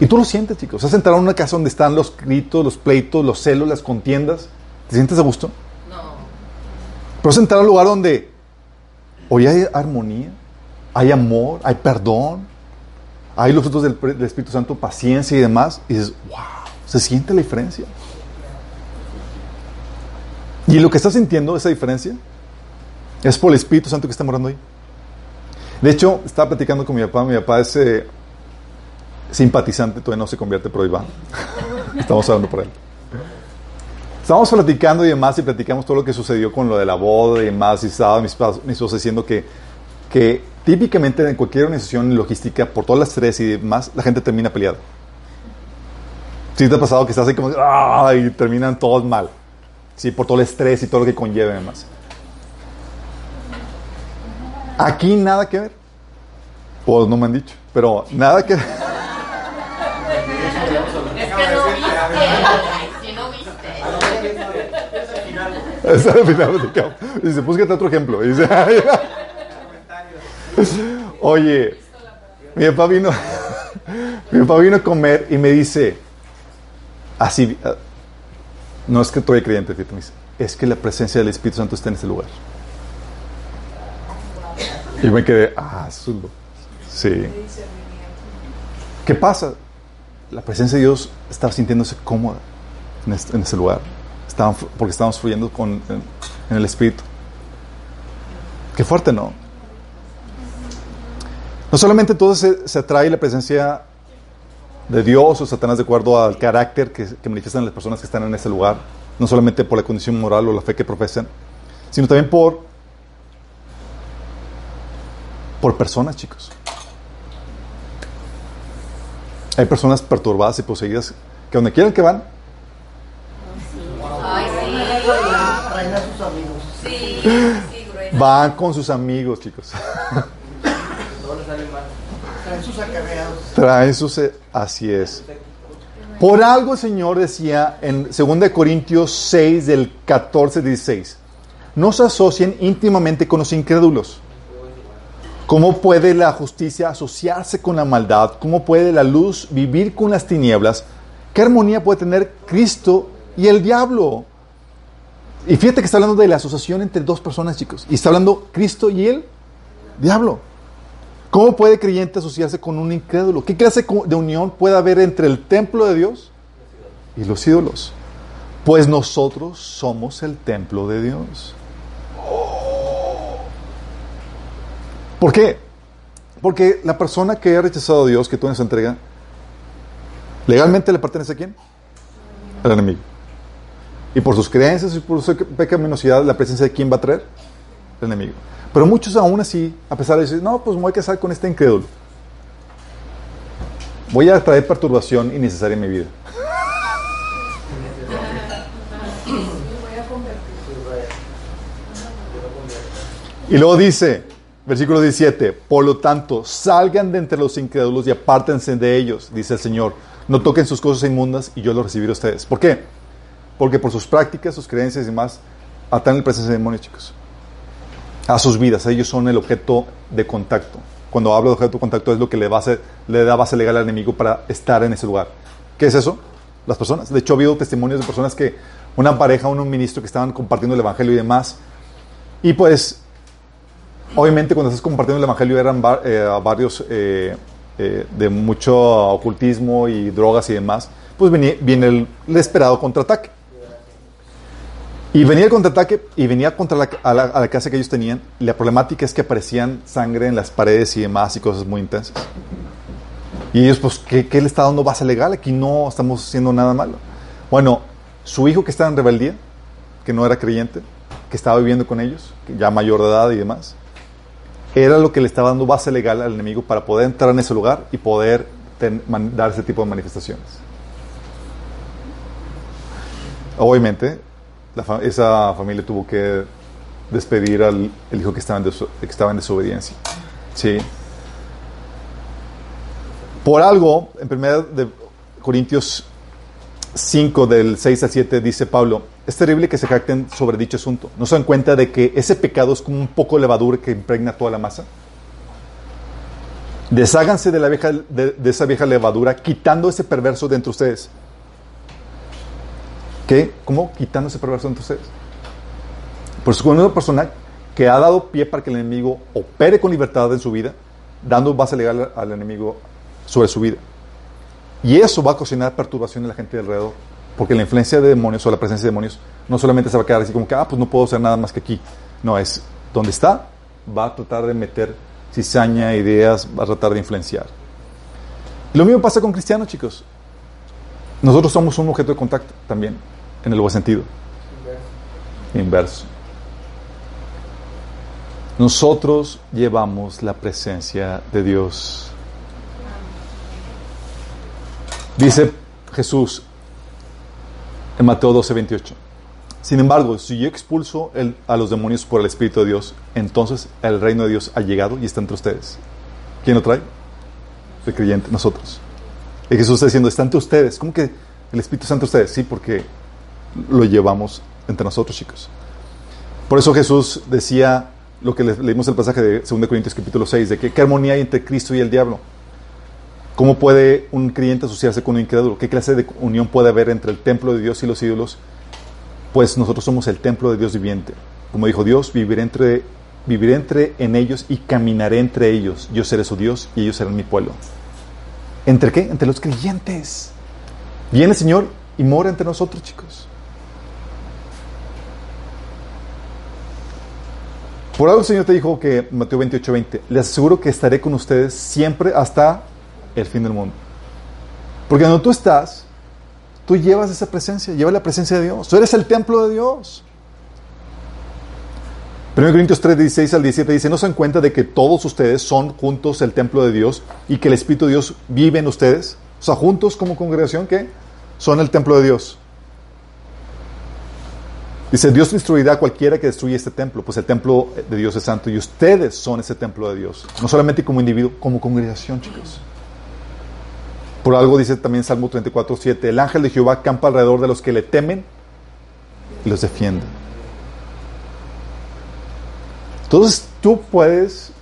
Y tú lo sientes, chicos. ¿Has entrado en una casa donde están los gritos, los pleitos, los celos, las contiendas? ¿Te sientes a gusto? No. Pero has entrado a un lugar donde hoy hay armonía, hay amor, hay perdón, hay los frutos del, del, Espíritu Santo, paciencia y demás. Y dices, wow, se siente la diferencia. Y lo que estás sintiendo, esa diferencia, es por el Espíritu Santo que está morando ahí. De hecho, estaba platicando con mi papá. Mi papá es eh, simpatizante todavía no se convierte pro Iván. Estamos hablando por él. Estamos platicando y demás y platicamos todo lo que sucedió con lo de la boda y demás y estaba mis, mis diciendo que, que típicamente en cualquier organización logística, por todo el estrés y demás, la gente termina peleada. ¿Sí te ha pasado que estás ahí como ¡ah! y terminan todos mal? Sí, por todo el estrés y todo lo que conlleva y demás. Aquí nada que ver. Pues no me han dicho, pero nada que ver. Final Dice, búsquete otro ejemplo. Dice, oye, mi papá vino, mi papá vino a comer y me dice, así, ah, no es que estoy creyente, dice, es que la presencia del Espíritu Santo está en este lugar. Y me quedé, ah, sí. ¿Qué pasa? La presencia de Dios estaba sintiéndose cómoda en este, en este lugar porque estamos fluyendo con, en, el Espíritu. Qué fuerte, ¿no? No solamente entonces se, atrae la presencia de Dios o Satanás de acuerdo al carácter que, que, manifiestan las personas que están en ese lugar, no solamente por la condición moral o la fe que profesan, sino también por, por personas, chicos. Hay personas perturbadas y poseídas que donde quieran que van, Van con sus amigos, chicos. Traen sus acarreados. Traen sus... Eh, así es. Por algo el Señor decía en 2 Corintios 6 del 14 16, no se asocien íntimamente con los incrédulos. ¿Cómo puede la justicia asociarse con la maldad? ¿Cómo puede la luz vivir con las tinieblas? ¿Qué armonía puede tener Cristo y el diablo? Y fíjate que está hablando de la asociación entre dos personas, chicos. Y está hablando Cristo y el diablo. ¿Cómo puede creyente asociarse con un incrédulo? ¿Qué clase de unión puede haber entre el templo de Dios y los ídolos? Pues nosotros somos el templo de Dios. ¿Por qué? Porque la persona que ha rechazado a Dios, que tú esa entrega, legalmente le pertenece a quién? Al enemigo. Y por sus creencias y por su pecaminosidad, la presencia de quién va a traer? El enemigo. Pero muchos aún así, a pesar de decir, no, pues me voy a casar con este incrédulo. Voy a traer perturbación innecesaria en mi vida. Y luego dice, Versículo 17. Por lo tanto, salgan de entre los incrédulos y apártense de ellos, dice el Señor. No toquen sus cosas inmundas y yo los recibiré a ustedes. ¿Por qué? Porque por sus prácticas, sus creencias y demás, atan el presencia de demonios, chicos. A sus vidas. Ellos son el objeto de contacto. Cuando hablo de objeto de contacto es lo que le, da base legal al enemigo para estar en ese lugar. ¿Qué es eso? Las personas. De hecho, ha habido testimonios de personas que, una pareja, un, un ministro que estaban compartiendo el evangelio y demás. Y pues Obviamente cuando estás compartiendo el Evangelio eran bar- eh, barrios eh, eh, de mucho ocultismo y drogas y demás, pues viene el esperado contraataque. Y venía el contraataque y venía contra la, casa que ellos tenían. La problemática es que aparecían sangre en las paredes y demás y cosas muy intensas. Y ellos, pues, ¿qué, qué le está dando base legal? Aquí no estamos haciendo nada malo. Bueno, su hijo que estaba en rebeldía, que no era creyente, que estaba viviendo con ellos, ya mayor de edad y demás, era lo que le estaba dando base legal al enemigo para poder entrar en ese lugar y poder ten- man- dar ese tipo de manifestaciones. Obviamente, la esa familia tuvo que despedir al el hijo que estaba en, deso- que estaba en desobediencia. Sí. Por algo, en 1 de Corintios 5, del 6 al 7, dice Pablo, es terrible que se jacten sobre dicho asunto. ¿No se dan cuenta de que ese pecado es como un poco de levadura que impregna toda la masa? Desháganse de, la vieja, de, de esa vieja levadura, quitando ese perverso de entre ustedes. ¿Qué? ¿Cómo quitando ese perverso ustedes? Por eso, con una persona que ha dado pie para que el enemigo opere con libertad en su vida, dando base legal al enemigo sobre su vida. Y eso va a ocasionar perturbación en la gente de alrededor. Porque la influencia de demonios o la presencia de demonios no solamente se va a quedar así como que, ah, pues no puedo hacer nada más que aquí. No, es donde está, va a tratar de meter cizaña, ideas, va a tratar de influenciar. Lo mismo pasa con cristianos, chicos. Nosotros somos un objeto de contacto también, en el buen sentido. Inverso. Nosotros llevamos la presencia de Dios. Dice Jesús en Mateo 12, 28. Sin embargo, si yo expulso a los demonios por el Espíritu de Dios, entonces el reino de Dios ha llegado y está entre ustedes. ¿Quién lo trae? El creyente, nosotros. Y Jesús está diciendo, está entre ustedes. ¿Cómo que el Espíritu está entre ustedes? Sí, porque lo llevamos entre nosotros, chicos. Por eso Jesús decía lo que le- leímos el pasaje de 2 Corintios capítulo 6, de que qué armonía hay entre Cristo y el diablo. ¿Cómo puede un creyente asociarse con un incrédulo? ¿Qué clase de unión puede haber entre el templo de Dios y los ídolos? Pues nosotros somos el templo de Dios viviente. Como dijo Dios, viviré entre, viviré entre en ellos y caminaré entre ellos. Yo seré su Dios y ellos serán mi pueblo. ¿Entre qué? Entre los creyentes. Viene el Señor y mora entre nosotros, chicos. Por algo el Señor te dijo que, Mateo 28, 20, les aseguro que estaré con ustedes siempre hasta el fin del mundo. Porque cuando tú estás, tú llevas esa presencia, llevas la presencia de Dios. Tú eres el templo de Dios. 1 Corintios 3, 16 al 17 dice, ¿no se dan cuenta de que todos ustedes son juntos el templo de Dios y que el Espíritu de Dios vive en ustedes? O sea, juntos como congregación, ¿qué? Son el templo de Dios. Dice, Dios destruirá a cualquiera que destruya este templo, pues el templo de Dios es santo y ustedes son ese templo de Dios. No solamente como individuo, como congregación, chicos. Por algo dice también Salmo 34, 7, el ángel de Jehová campa alrededor de los que le temen y los defiende. Entonces tú puedes,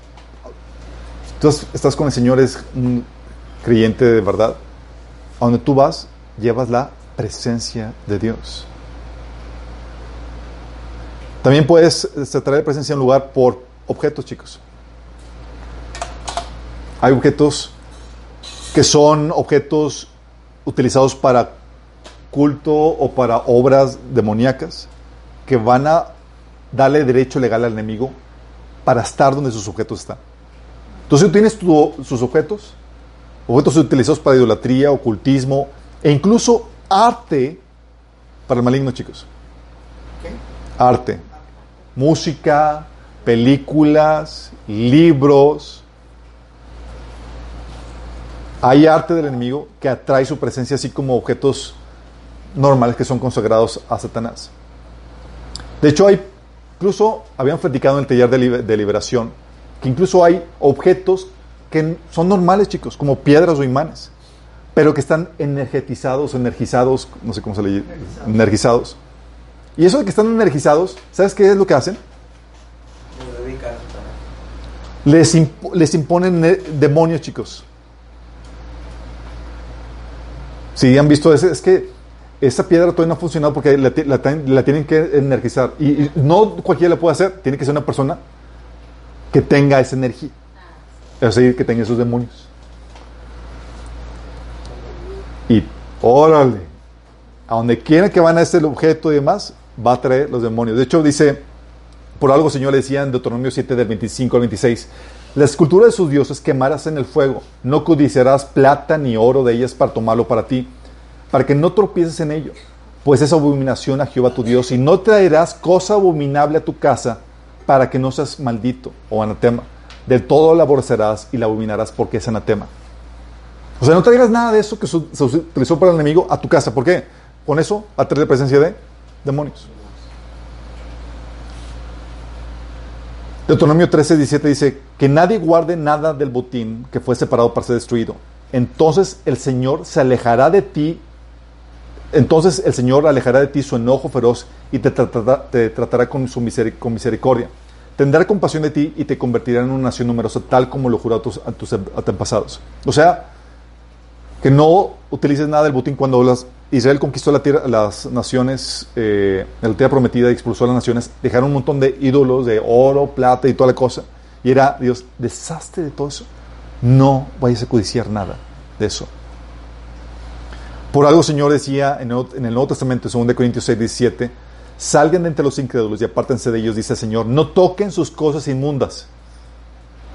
tú estás con el Señor, es un creyente de verdad, a donde tú vas, llevas la presencia de Dios. También puedes este, traer presencia en un lugar por objetos, chicos. Hay objetos que son objetos utilizados para culto o para obras demoníacas que van a darle derecho legal al enemigo para estar donde sus objetos están. Entonces tú tienes tu- sus objetos, objetos utilizados para idolatría, ocultismo e incluso arte para el maligno, chicos. Arte, música, películas, libros. Hay arte del enemigo que atrae su presencia así como objetos normales que son consagrados a Satanás. De hecho, hay, incluso habían platicado en el taller de, libe- de liberación que incluso hay objetos que son normales, chicos, como piedras o imanes, pero que están energetizados, energizados, no sé cómo se le energizados. Y eso de que están energizados, ¿sabes qué es lo que hacen? Les, les imponen ne- demonios, chicos. Si han visto ese, es que esa piedra todavía no ha funcionado porque la, tienen que energizar. Y, no cualquiera la puede hacer, tiene que ser una persona que tenga esa energía. Es decir, que tenga esos demonios. Y órale, a donde quiera que van a este objeto y demás, va a traer los demonios. De hecho, dice, por algo Señor le decía en Deuteronomio 7 del 25 al 26, la escultura de sus dioses quemarás en el fuego, no codiciarás plata ni oro de ellas para tomarlo para ti, para que no tropieces en ello, pues es abominación a Jehová tu Dios, y no traerás cosa abominable a tu casa para que no seas maldito o anatema. Del todo la aborrecerás y la abominarás porque es anatema. O sea, no traigas nada de eso que se utilizó para el enemigo a tu casa. ¿Por qué? Con eso atrae la presencia de demonios. Deuteronomio 13, 17 dice que nadie guarde nada del botín que fue separado para ser destruido. Entonces el Señor se alejará de ti. Entonces el Señor alejará de ti su enojo feroz y te tratará, con, su misericordia. Tendrá compasión de ti y te convertirá en una nación numerosa, tal como lo juró a tus, a tus antepasados. O sea, que no utilices nada del botín cuando las- Israel conquistó la tierra- las naciones, eh, la tierra prometida y expulsó a las naciones, dejaron un montón de ídolos de oro, plata y toda la cosa. Y era, Dios, desastre de todo eso. No vayas a codiciar nada de eso. Por algo Señor decía en el, en el Nuevo Testamento, 2 Corintios 6, 17, salgan de entre los incrédulos y apártense de ellos, dice el Señor, no toquen sus cosas inmundas.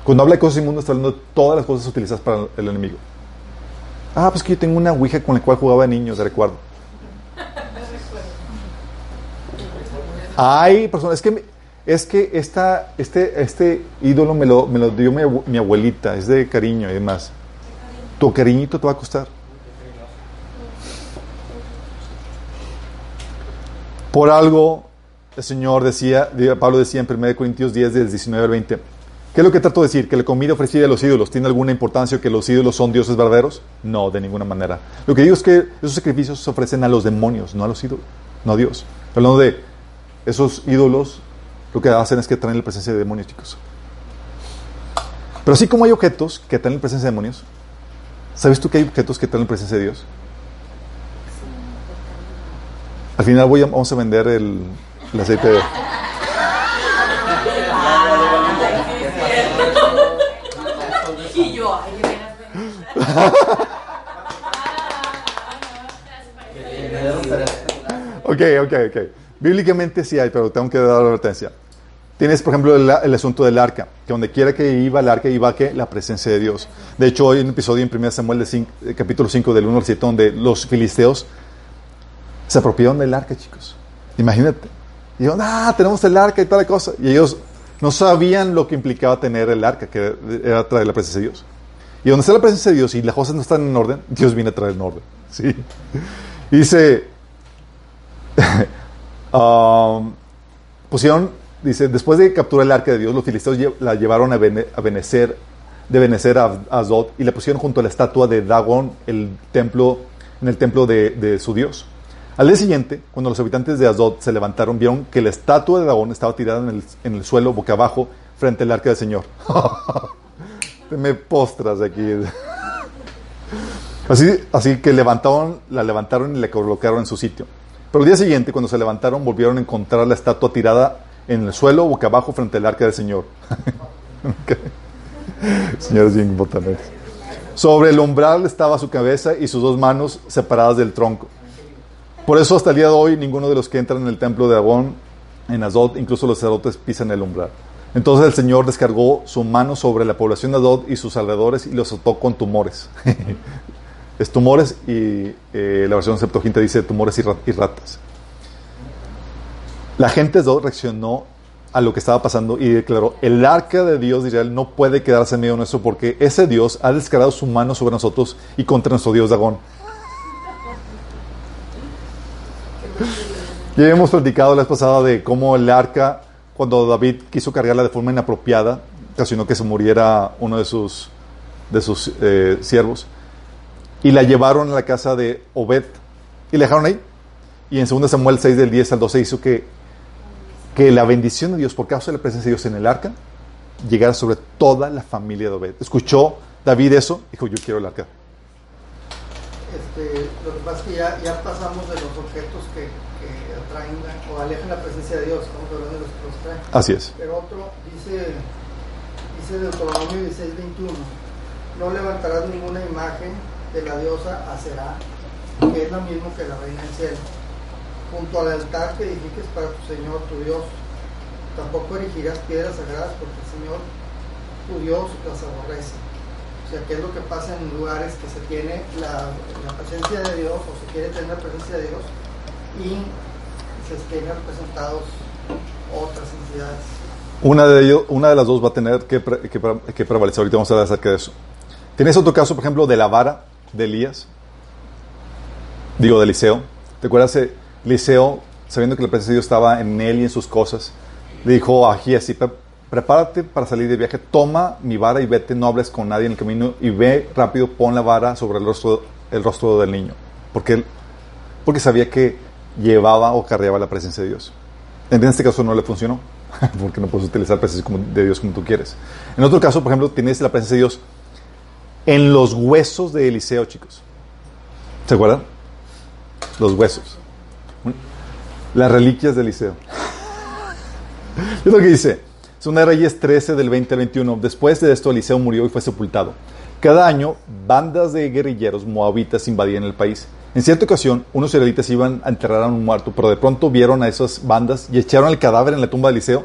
Cuando habla de cosas inmundas, está hablando de todas las cosas utilizadas para el enemigo. Ah, pues que yo tengo una ouija con la cual jugaba de niños, de recuerdo. Hay personas, es que, es que esta, este, este ídolo me lo, me lo dio mi, mi abuelita, es de cariño y demás. Tu cariñito te va a costar. Por algo, el Señor decía, Pablo decía en 1 Corintios 10, del 19 al 20, ¿qué es lo que trato de decir? ¿Que la comida ofrecida a los ídolos tiene alguna importancia o que los ídolos son dioses verdaderos? No, de ninguna manera. Lo que digo es que esos sacrificios se ofrecen a los demonios, no a los ídolos, no a Dios. Hablando de esos ídolos, lo que hacen es que traen la presencia de demonios, chicos. Pero así como hay objetos que traen la presencia de demonios, ¿sabes tú que hay objetos que traen la presencia de Dios? Al final vamos a vender el, el aceite de... Y yo, ay, de veras, Ok, ok, ok. Bíblicamente sí hay, pero tengo que dar la advertencia. Tienes, por ejemplo, el, asunto del arca, que donde quiera que iba el arca, iba que la presencia de Dios. De hecho, hay un episodio en 1 Samuel, de cinco- eh, capítulo 5, del 1 al 7, donde los filisteos se apropiaron del arca, chicos. Imagínate. Y dijeron, ah, tenemos el arca y toda la cosa. Y ellos no sabían lo que implicaba tener el arca, que era traer la presencia de Dios. Y donde está la presencia de Dios y las cosas no están en orden, Dios viene a traer en orden. Sí. Y dice, um, pusieron, dice, después de capturar el arca de Dios, los filisteos la llevaron a, Bene- a Benecer, de Benecer a Asdod y la pusieron junto a la estatua de Dagón, el templo, en el templo de, su Dios. Al día siguiente, cuando los habitantes de Asdod se levantaron, vieron que la estatua de Dagón estaba tirada en el, en el suelo boca abajo frente al arca del Señor. Te me postras aquí. Así, así que levantaron, la levantaron y la colocaron en su sitio. Pero el día siguiente, cuando se levantaron, volvieron a encontrar la estatua tirada en el suelo, boca abajo, frente al arca del Señor. Ok. Señor es bien importante. Sobre el umbral estaba su cabeza y sus dos manos separadas del tronco. Por eso hasta el día de hoy ninguno de los que entran en el templo de Agón, en Azot, incluso los sacerdotes pisan el umbral. Entonces el Señor descargó su mano sobre la población de Azot y sus alrededores y los ató con tumores. es tumores y eh, la versión Septuaginta dice tumores y, ra- y ratas. La gente de Azot reaccionó a lo que estaba pasando y declaró, el arca de Dios de Israel no puede quedarse en medio nuestro porque ese Dios ha descargado su mano sobre nosotros y contra nuestro Dios Dagón. Ya hemos platicado la vez pasada de cómo el arca, cuando David quiso cargarla de forma inapropiada, ocasionó que se muriera uno de sus, de sus eh, siervos. Y la llevaron a la casa de Obed y la dejaron ahí. Y en 2 Samuel 6 del 10 al 12 hizo que, que la bendición de Dios por causa de la presencia de Dios en el arca llegara sobre toda la familia de Obed. Escuchó David eso, dijo, yo quiero el arca. Este, lo que pasa es que ya, ya pasamos de los objetos que, que atraen o alejan la presencia de Dios, estamos hablando de los que los traen. Así es. Pero otro dice, dice Deuteronomio 16, 21, no levantarás ninguna imagen de la diosa Aserá, que es lo mismo que la reina del cielo, junto al altar que edifiques para tu Señor, tu Dios. Tampoco erigirás piedras sagradas porque el Señor, tu Dios, las aborrece. O sea, ¿qué es lo que pasa en lugares que se tiene la, la presencia de Dios o se quiere tener la presencia de Dios y se tienen representados otras entidades? Una de, ellos, una de las dos va a tener que, pre- que, que prevalecer. Ahorita vamos a hablar acerca de eso. Tienes otro caso, por ejemplo, de la vara de Elías. Digo, de Eliseo. ¿Te acuerdas? Eh, Eliseo, sabiendo que la presencia de Dios estaba en él y en sus cosas, le dijo a Giesi, "Pre- prepárate para salir de viaje, toma mi vara y vete, no hables con nadie en el camino y ve rápido, pon la vara sobre el rostro, el rostro del niño. Porque, él, porque sabía que llevaba o cargaba la presencia de Dios. En este caso no le funcionó, porque no puedes utilizar la presencia de Dios como tú quieres. En otro caso, por ejemplo, tienes la presencia de Dios en los huesos de Eliseo, chicos. ¿Se acuerdan? Los huesos. Las reliquias de Eliseo. Es lo que dice. Segunda de Reyes 13 del 20 al 21. Después de esto, Eliseo murió y fue sepultado. Cada año, bandas de guerrilleros moabitas invadían el país. En cierta ocasión, unos israelitas iban a enterrar a un muerto, pero de pronto vieron a esas bandas y echaron el cadáver en la tumba de Eliseo.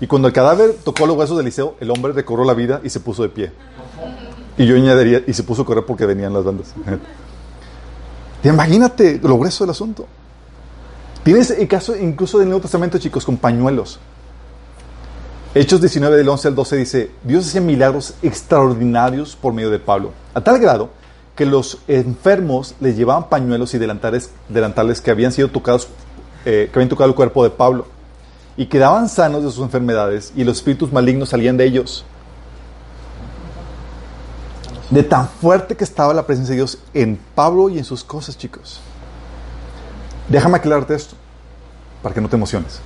Y cuando el cadáver tocó los huesos de Eliseo, el hombre recobró la vida y se puso de pie. Y yo añadiría, y se puso a correr porque venían las bandas. Imagínate lo grueso del asunto. Tienes el caso incluso del Nuevo Testamento, chicos, con pañuelos. Hechos 19 del 11 al 12 dice, Dios hacía milagros extraordinarios por medio de Pablo, a tal grado que los enfermos les llevaban pañuelos y delantales, delantales que habían sido tocados, eh, que habían tocado el cuerpo de Pablo, y quedaban sanos de sus enfermedades, y los espíritus malignos salían de ellos. De tan fuerte que estaba la presencia de Dios en Pablo y en sus cosas, chicos. Déjame aclararte esto, para que no te emociones.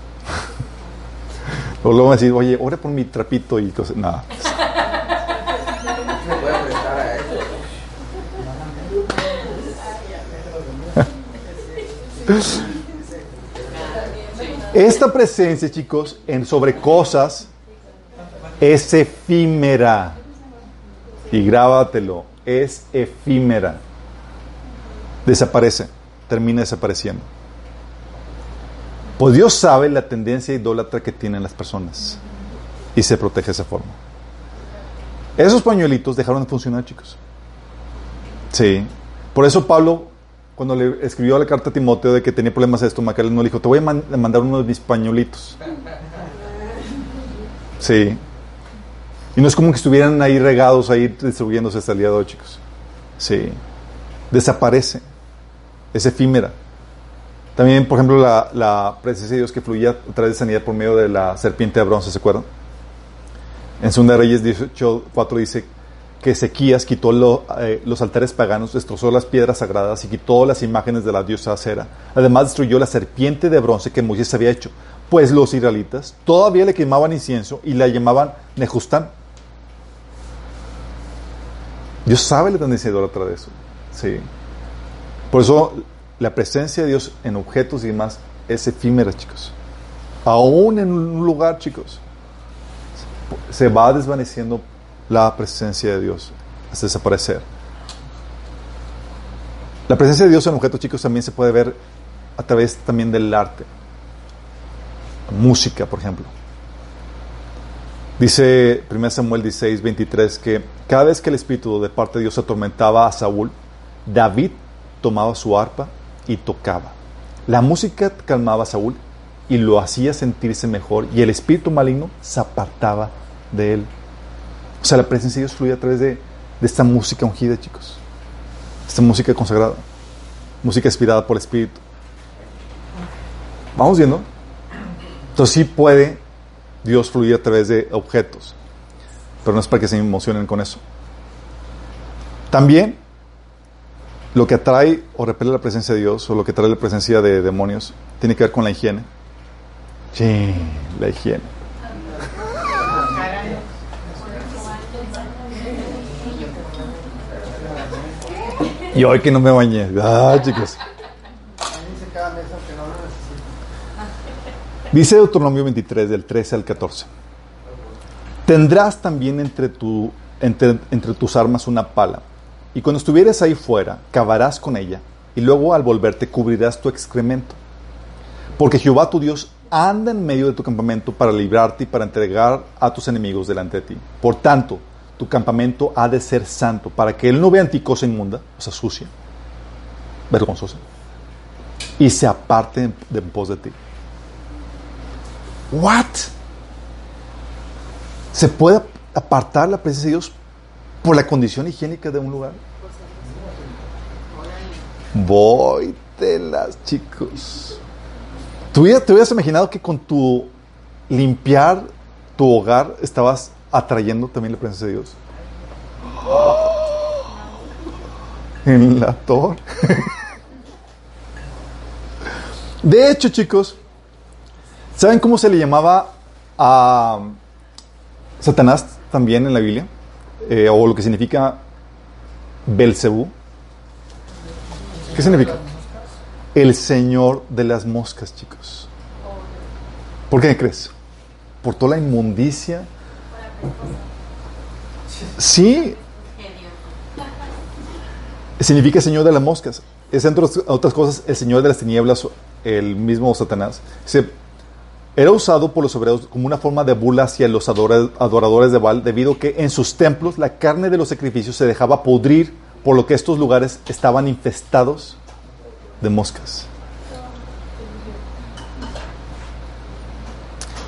Luego van a decir, oye, ora por mi trapito y cosas. Nada puede prestar a eso. Esta presencia, chicos, en sobre cosas es efímera. Y grábatelo, es efímera. Desaparece, termina desapareciendo. Pues Dios sabe la tendencia idólatra que tienen las personas y se protege de esa forma. Esos pañuelitos dejaron de funcionar, chicos. Sí. Por eso Pablo, cuando le escribió la carta a Timoteo de que tenía problemas estomacales, no le dijo, te voy a man- mandar uno de mis pañuelitos. Sí. Y no es como que estuvieran ahí regados, ahí distribuyéndose hasta el día de hoy, chicos. Sí. Desaparece. Es efímera. También, por ejemplo, la, la presencia de Dios que fluía a través de sanidad por medio de la serpiente de bronce, ¿se acuerdan? En 2 Reyes 18.4 dice que Ezequías quitó eh, los altares paganos, destrozó las piedras sagradas y quitó las imágenes de la diosa Acera. Además destruyó la serpiente de bronce que Moisés había hecho. Pues los israelitas todavía le quemaban incienso y la llamaban Nejustán. Dios sabe la tendencia idólatra de eso. Sí. Por eso la presencia de Dios en objetos y demás es efímera, chicos. Aún en un lugar, chicos, se va desvaneciendo la presencia de Dios hasta desaparecer. La presencia de Dios en objetos, chicos, también se puede ver a través también del arte. Música, por ejemplo. Dice 1 Samuel 16, 23 que cada vez que el Espíritu de parte de Dios atormentaba a Saúl, David tomaba su arpa y tocaba. La música calmaba a Saúl y lo hacía sentirse mejor y el espíritu maligno se apartaba de él. O sea, la presencia de Dios fluía a través de, de esta música ungida, chicos. Esta música consagrada. Música inspirada por el Espíritu. ¿Vamos viendo? Entonces sí puede Dios fluir a través de objetos. pero no es para que se emocionen con eso. También lo que atrae o repele la presencia de Dios o lo que atrae la presencia de demonios tiene que ver con la higiene. Sí, la higiene. Y hoy que no me bañé. Ah, chicos. Dice Deuteronomio 23, del 13 al 14. Tendrás también entre, tu, entre, entre tus armas una pala, y cuando estuvieres ahí fuera, cavarás con ella, y luego al volverte cubrirás tu excremento. Porque Jehová tu Dios anda en medio de tu campamento para librarte y para entregar a tus enemigos delante de ti. Por tanto, tu campamento ha de ser santo, para que él no vea en ti inmunda, o sea, sucia, vergonzosa, y se aparte de en pos de ti. What? ¿Se puede apartar la presencia de Dios por la condición higiénica de un lugar? Voy las chicos. ¿Tú te hubieras imaginado que con tu limpiar tu hogar estabas atrayendo también la presencia de Dios? En la torre. De hecho, chicos, ¿saben cómo se le llamaba a Satanás también en la Biblia? Eh, o lo que significa Belcebú. ¿Qué significa? El señor de las moscas, chicos. ¿Por qué crees? Por toda la inmundicia. Sí. Significa señor de las moscas. Es entre otras cosas el señor de las tinieblas, el mismo Satanás. Se, era usado por los hebreos como una forma de burla hacia los adoradores de Baal, debido a que en sus templos la carne de los sacrificios se dejaba pudrir, por lo que estos lugares estaban infestados de moscas.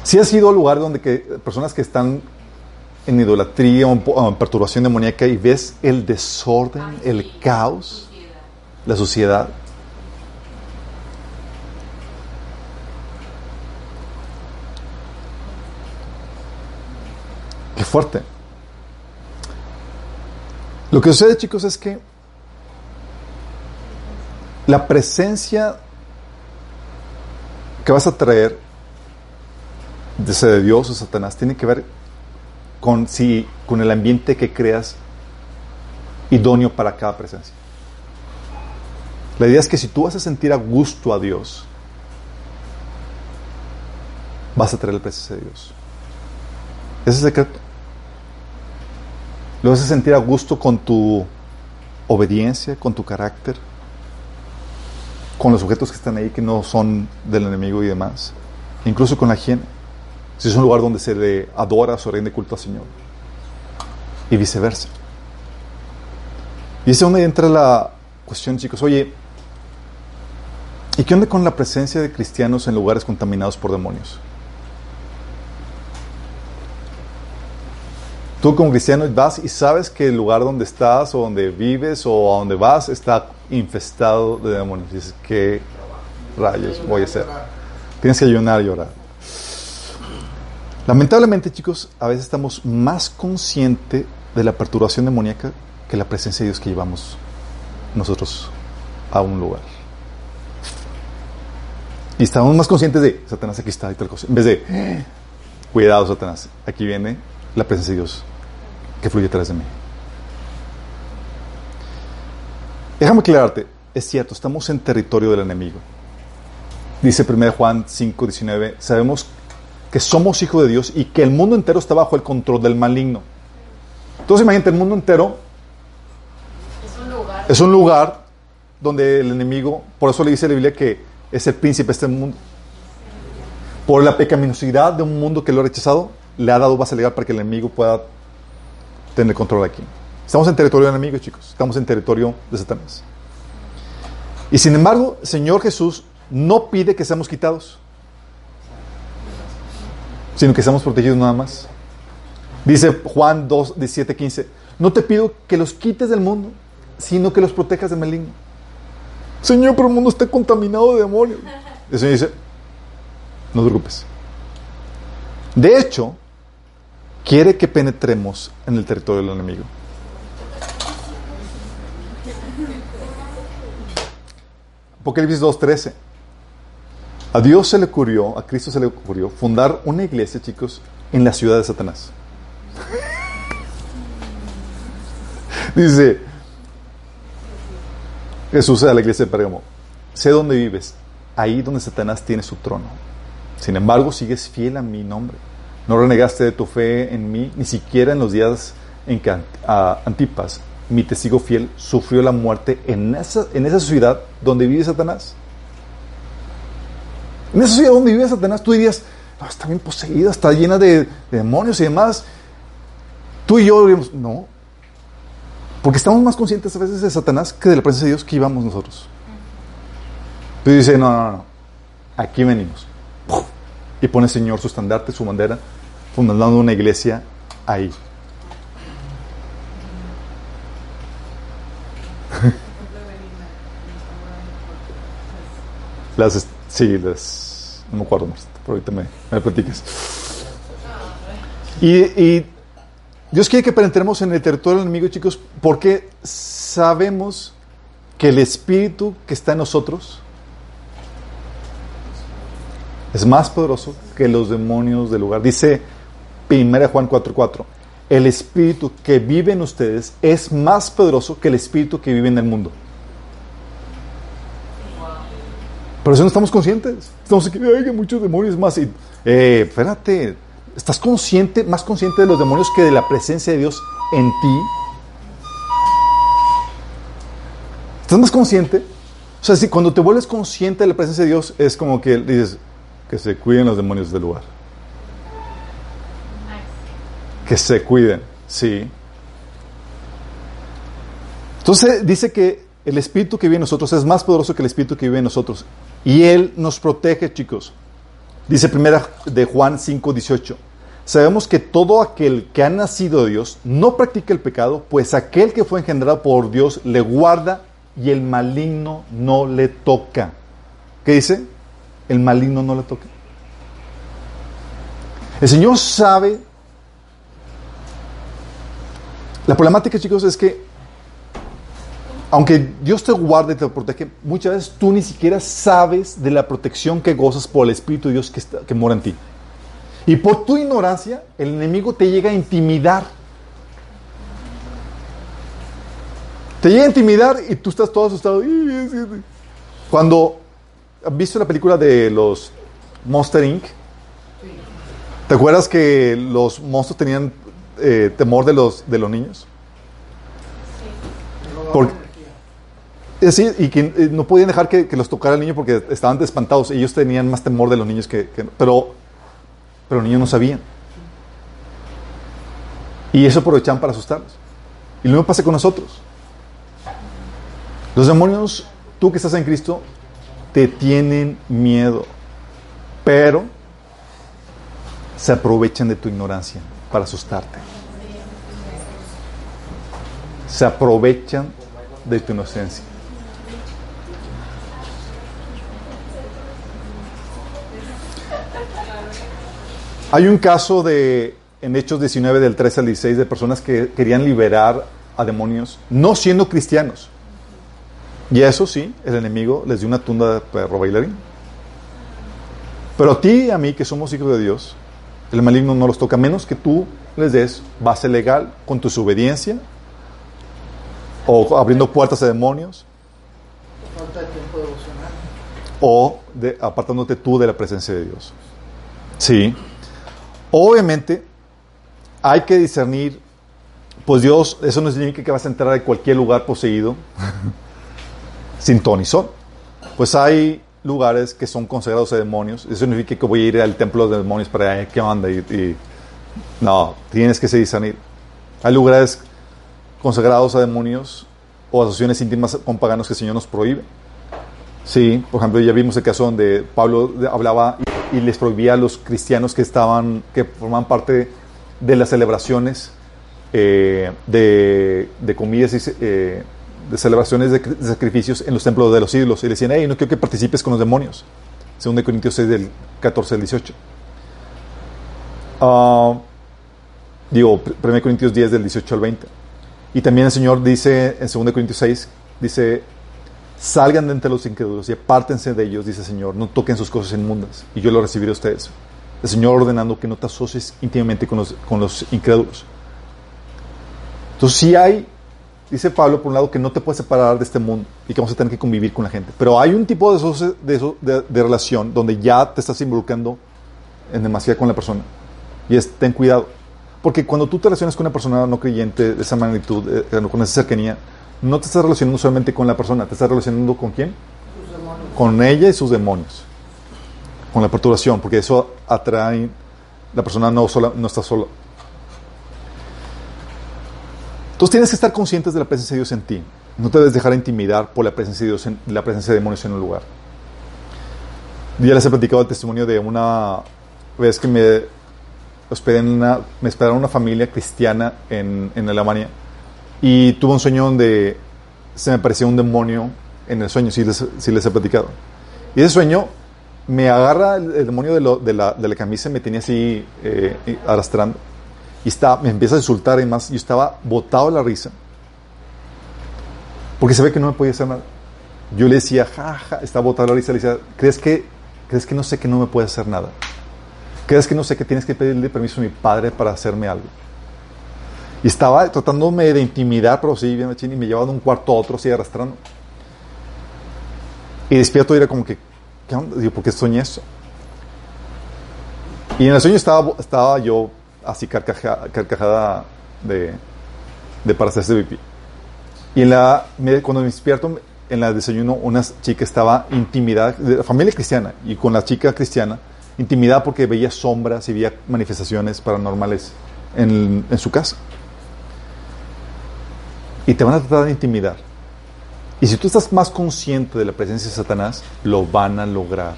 Si ha sido el lugar donde que, personas que están en idolatría o en perturbación demoníaca y ves el desorden, el caos, la suciedad. Qué fuerte. Lo que sucede, chicos, es que la presencia que vas a traer de Dios o Satanás tiene que ver con, si, con el ambiente que creas idóneo para cada presencia. La idea es que si tú vas a sentir a gusto a Dios, vas a traer la presencia de Dios. Ese es el secreto. Lo vas a sentir a gusto con tu obediencia, con tu carácter, con los objetos que están ahí que no son del enemigo y demás, incluso con la higiene. Si es un lugar donde se le adora, se rinde culto al Señor, y viceversa. Y es donde entra la cuestión, chicos. Oye, ¿y qué onda con la presencia de cristianos en lugares contaminados por demonios? Tú como cristiano vas y sabes que el lugar donde estás o donde vives o a donde vas está infestado de demonios. Dices, ¿qué rayos voy a hacer? Tienes que ayunar y llorar. Lamentablemente, chicos, a veces estamos más conscientes de la perturbación demoníaca que la presencia de Dios que llevamos nosotros a un lugar. Y estamos más conscientes de Satanás aquí está y tal cosa. En vez de, cuidado Satanás, aquí viene la presencia de Dios que fluye atrás de mí. Déjame aclararte, es cierto, estamos en territorio del enemigo. Dice 1 Juan 5, 19, sabemos que somos hijos de Dios y que el mundo entero está bajo el control del maligno. Entonces imagínate, el mundo entero Es un lugar. donde el enemigo, por eso le dice la Biblia que es el príncipe de este mundo. Por la pecaminosidad de un mundo que lo ha rechazado, le ha dado base legal para que el enemigo pueda tener control aquí. Estamos en territorio del enemigo, chicos. Estamos en territorio de Satanás. Y sin embargo, Señor Jesús no pide que seamos quitados, sino que seamos protegidos nada más. Dice Juan 2, 17, 15, no te pido que los quites del mundo, sino que los protejas del maligno. Señor, pero el mundo está contaminado de demonios. El Señor dice, no te preocupes. De hecho, quiere que penetremos en el territorio del enemigo. Apocalipsis 2.13. A Dios se le ocurrió, a Cristo se le ocurrió fundar una iglesia, chicos, en la ciudad de Satanás. Dice Jesús a la iglesia de Pérgamo, sé dónde vives, ahí donde Satanás tiene su trono. Sin embargo, sigues fiel a mi nombre. No renegaste de tu fe en mí, ni siquiera en los días en que Antipas, mi testigo fiel, sufrió la muerte en esa, en esa ciudad donde vive Satanás. En esa ciudad donde vive Satanás, tú dirías, está bien poseída, está llena de, demonios y demás. Tú y yo diríamos, no. Porque estamos más conscientes a veces de Satanás que de la presencia de Dios que íbamos nosotros. Tú dices, no, no, no, aquí venimos. Y pone el Señor su estandarte, su bandera, fundando una iglesia ahí. las, sí, las, no me acuerdo más, pero ahorita me, me platicas. Y, Dios quiere que penetremos en el territorio del enemigo, chicos, porque sabemos que el espíritu que está en nosotros es más poderoso que los demonios del lugar. Dice 1 Juan 4:4, el espíritu que vive en ustedes es más poderoso que el espíritu que vive en el mundo. Pero eso no estamos conscientes. Estamos aquí, hay muchos demonios más. Y, eh, espérate, ¿estás consciente, más consciente de los demonios que de la presencia de Dios en ti? ¿Estás más consciente? O sea, si cuando te vuelves consciente de la presencia de Dios, es como que dices, que se cuiden los demonios del lugar. Que se cuiden, sí. Entonces dice que el espíritu que vive en nosotros es más poderoso que el espíritu que vive en nosotros. Y Él nos protege, chicos. Dice primera de Juan 5, 18. Sabemos que todo aquel que ha nacido de Dios no practica el pecado, pues aquel que fue engendrado por Dios le guarda y el maligno no le toca. ¿Qué dice? El maligno no le toca. El Señor sabe. La problemática, chicos, es que aunque Dios te guarde y te protege, muchas veces tú ni siquiera sabes de la protección que gozas por el Espíritu de Dios que, que mora en ti. Y por tu ignorancia, el enemigo te llega a intimidar. Te llega a intimidar y tú estás todo asustado. Cuando ¿has visto la película de los Monster Inc? ¿Te acuerdas que los monstruos tenían eh, temor de los, de los niños? Porque, Sí, y que eh, no podían dejar que, los tocara el niño porque estaban espantados. Ellos tenían más temor de los niños que... pero, pero los niños no sabían. Y eso aprovechaban para asustarlos. Y lo mismo pasa con nosotros. Los demonios, tú que estás en Cristo, te tienen miedo. Pero se aprovechan de tu ignorancia para asustarte. Se aprovechan de tu inocencia. Hay un caso de, en Hechos 19 del 13 al 16 de personas que querían liberar a demonios, no siendo cristianos. Y eso sí, el enemigo les dio una tunda de perro bailarín. Pero a ti y a mí, que somos hijos de Dios, el maligno no los toca, menos que tú les des base legal con tu desobediencia o abriendo puertas a demonios. O de, apartándote tú de la presencia de Dios. Sí. Obviamente, hay que discernir, pues Dios, eso no significa que vas a entrar a cualquier lugar poseído sin ton y. Pues hay lugares que son consagrados a demonios. Eso significa que voy a ir al templo de demonios para ver qué onda. Y, no, tienes que discernir. Hay lugares consagrados a demonios o asociaciones íntimas con paganos que el Señor nos prohíbe. Sí, por ejemplo, ya vimos el caso donde Pablo hablaba y les prohibía a los cristianos que estaban, que forman parte de las celebraciones eh, de, de, comidas y eh, de celebraciones de, sacrificios en los templos de los ídolos. Y le decían, hey, no quiero que participes con los demonios. Según de Corintios 6 del 14 al 18. Ah, Digo, 1 Corintios 10 del 18 al 20. Y también el Señor dice en 2 Corintios 6, dice, salgan de entre los incrédulos y apártense de ellos, dice el Señor, no toquen sus cosas inmundas y yo lo recibiré a ustedes. El Señor ordenando que no te asocies íntimamente con los, con los incrédulos. Entonces, si hay, dice Pablo, por un lado, que no te puedes separar de este mundo y que vamos a tener que convivir con la gente. Pero hay un tipo de, de, de, relación donde ya te estás involucrando en demasiado con la persona. Y es, ten cuidado. Porque cuando tú te relacionas con una persona no creyente de esa magnitud, eh, con esa cercanía, no te estás relacionando solamente con la persona, te estás relacionando con quién? Con ella y sus demonios. Con la perturbación, porque eso atrae, la persona no, sola, no está sola. Entonces tienes que estar conscientes de la presencia de Dios en ti. No te debes dejar intimidar por la presencia de Dios, en, la presencia de demonios en un lugar. Ya les he platicado el testimonio de una vez que me hospedé en una, me esperaron una familia cristiana en, en Alemania y tuve un sueño donde se me parecía un demonio en el sueño, si les, si les he platicado. Y ese sueño me agarra el, el demonio de, lo, de, la, de, la, camisa y me tenía así eh, arrastrando. Y está, me empieza a insultar y más. Yo estaba botado la risa. Porque se ve que no me podía hacer nada. Yo le decía, jaja, ja, estaba botado la risa. Le decía, ¿crees que, ¿crees que no sé que no me puede hacer nada? ¿Crees que no sé que tienes que pedirle permiso a mi padre para hacerme algo? Y estaba tratándome de intimidar, pero sí, bien machín, y me llevaba de un cuarto a otro, así arrastrando. Y despierto y era como que, ¿qué onda? Digo, ¿por qué soñé eso? Y en el sueño estaba, estaba yo así carcajada, carcajada de, de para hacerse pipí. Y en la, cuando me despierto, en la desayuno, una chica estaba intimidada, de familia cristiana, y con la chica cristiana, intimidada porque veía sombras y veía manifestaciones paranormales en, en su casa y te van a tratar de intimidar. Y si tú estás más consciente de la presencia de Satanás, lo van a lograr.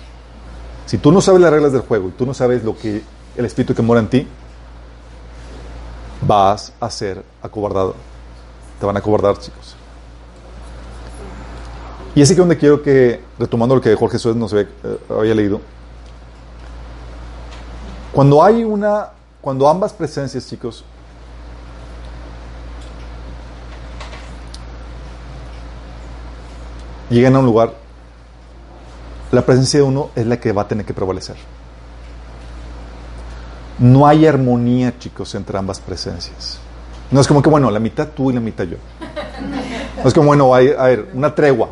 Si tú no sabes las reglas del juego y tú no sabes lo que el espíritu que mora en ti, vas a ser acobardado. Te van a acobardar, chicos. Y es aquí donde quiero que, retomando lo que Jorge Jesús nos había, eh, había leído, cuando hay una, cuando ambas presencias, chicos, llegan a un lugar, la presencia de uno es la que va a tener que prevalecer. No hay armonía, chicos, entre ambas presencias. No es como que, bueno, la mitad tú y la mitad yo. No es como, bueno, a ver, una tregua.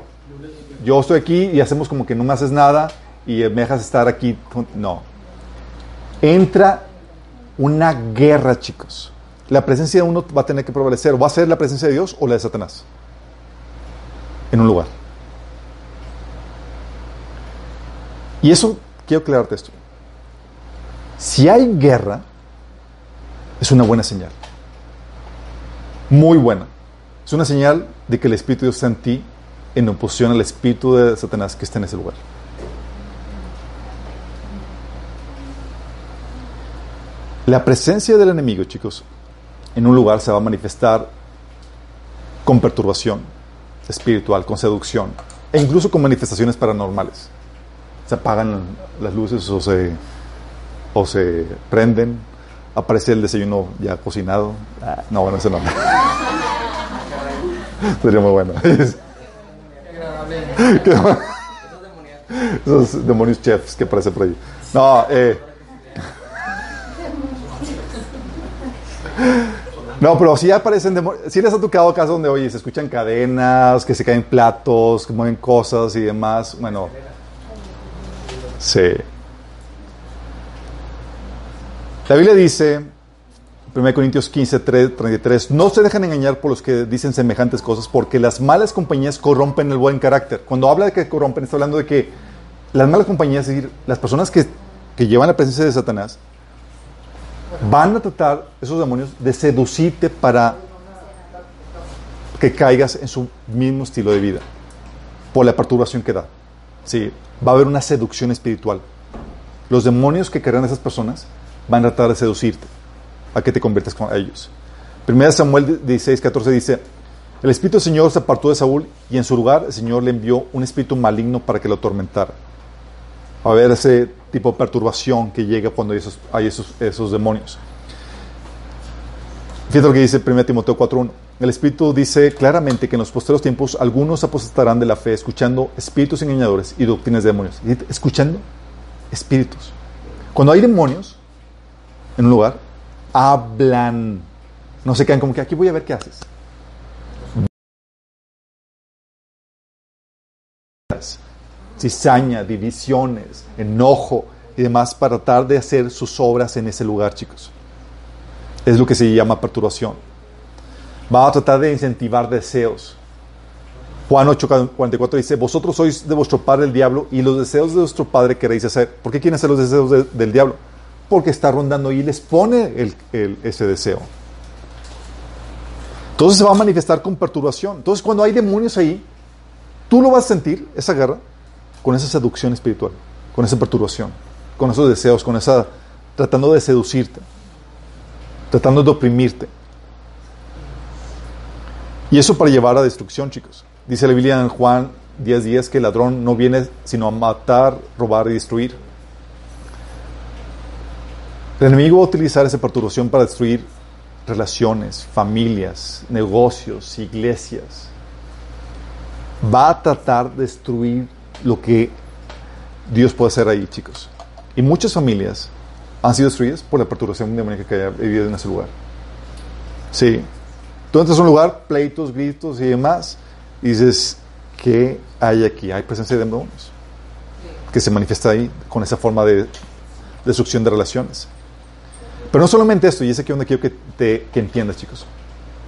Yo estoy aquí y hacemos como que no me haces nada y me dejas estar aquí. No. Entra una guerra, chicos. La presencia de uno va a tener que prevalecer. ¿Va a ser la presencia de Dios o la de Satanás? En un lugar. Y eso, quiero aclararte esto. Si hay guerra, es una buena señal. Muy buena. Es una señal de que el Espíritu de Dios está en ti en oposición al Espíritu de Satanás que está en ese lugar. La presencia del enemigo, chicos, en un lugar se va a manifestar con perturbación espiritual, con seducción e incluso con manifestaciones paranormales se apagan las luces o se, o se prenden, aparece el desayuno ya cocinado. Ah, no, bueno, ese no. Sería muy bueno. Esos demonios chefs que aparecen por ahí. No, eh. No, pero sí aparecen demonios. Sí les ha tocado casos donde, oye, se escuchan cadenas, que se caen platos, que mueven cosas y demás. Bueno, Sí. La Biblia dice, 1 Corintios 15, 3, 33, no se dejan engañar por los que dicen semejantes cosas, porque las malas compañías corrompen el buen carácter. Cuando habla de que corrompen, está hablando de que las malas compañías, es decir, las personas que, que llevan la presencia de Satanás, van a tratar, esos demonios, de seducirte para que caigas en su mismo estilo de vida, por la perturbación que da. Sí, va a haber una seducción espiritual. Los demonios que crean a esas personas van a tratar de seducirte a que te conviertas con ellos. Primera Samuel 16, 14 dice, el Espíritu del Señor se apartó de Saúl y en su lugar el Señor le envió un espíritu maligno para que lo atormentara. A haber ese tipo de perturbación que llega cuando hay esos demonios. Fíjate lo que dice 1 Timoteo 4.1. El Espíritu dice claramente que en los posteriores tiempos algunos apostatarán de la fe escuchando espíritus engañadores y doctrinas de demonios. Escuchando espíritus. Cuando hay demonios en un lugar, hablan. No se quedan como que aquí voy a ver qué haces. Cizaña, divisiones, enojo y demás para tratar de hacer sus obras en ese lugar, chicos. Es lo que se llama perturbación. Va a tratar de incentivar deseos. Juan 8:44 dice, vosotros sois de vuestro padre el diablo y los deseos de vuestro padre queréis hacer. ¿Por qué quieren hacer los deseos de- del diablo? Porque está rondando y les pone el- el- ese deseo. Entonces se va a manifestar con perturbación. Entonces cuando hay demonios ahí, tú lo vas a sentir, esa guerra, con esa seducción espiritual, con esa perturbación, con esos deseos, con esa, tratando de seducirte, tratando de oprimirte. Y eso para llevar a destrucción, chicos. Dice la Biblia en Juan 10:10 10, que el ladrón no viene sino a matar, robar y destruir. El enemigo va a utilizar esa perturbación para destruir relaciones, familias, negocios, iglesias. Va a tratar de destruir lo que Dios puede hacer ahí, chicos. Y muchas familias han sido destruidas por la perturbación demoníaca que haya vivido en ese lugar. Sí. Tú entras a un lugar, pleitos, gritos y demás, y dices, ¿qué hay aquí? Hay presencia de demonios que se manifiesta ahí con esa forma de destrucción de relaciones. Pero no solamente esto, y es aquí donde quiero que, te, que entiendas, chicos.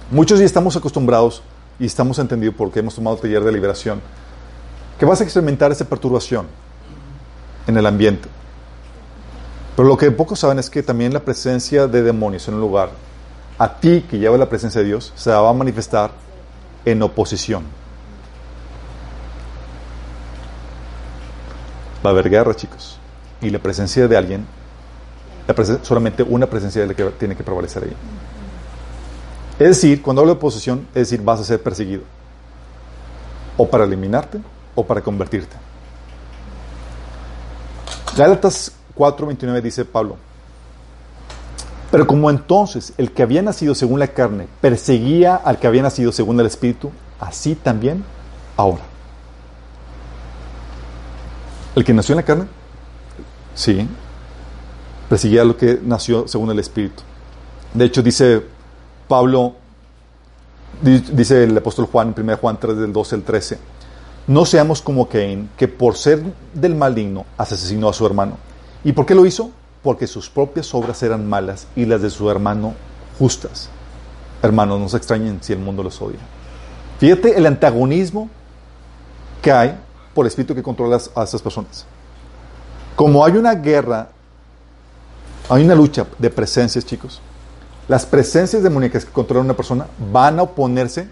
Muchos ya estamos acostumbrados y estamos entendidos porque hemos tomado taller de liberación, que vas a experimentar esa perturbación en el ambiente. Pero lo que pocos saben es que también la presencia de demonios en un lugar, a ti que lleva la presencia de Dios, se va a manifestar en oposición. Va a haber guerra, chicos. Y la presencia de alguien, la solamente una presencia de la que tiene que prevalecer ahí. Es decir, cuando hablo de oposición, es decir, vas a ser perseguido. O para eliminarte o para convertirte. Gálatas 4:29 dice Pablo, pero como entonces el que había nacido según la carne perseguía al que había nacido según el Espíritu, así también ahora. El que nació en la carne, sí, perseguía a lo que nació según el Espíritu. De hecho, dice Pablo, di- dice el apóstol Juan en 1 Juan 3 del 12 al 13, no seamos como Caín, que por ser del maligno asesinó a su hermano. ¿Y por qué lo hizo? Porque sus propias obras eran malas y las de su hermano justas. Hermanos, no se extrañen si el mundo los odia. Fíjate el antagonismo que hay por el espíritu que controla a estas personas. Como hay una guerra, hay una lucha de presencias, chicos. Las presencias demoníacas que controlan a una persona van a oponerse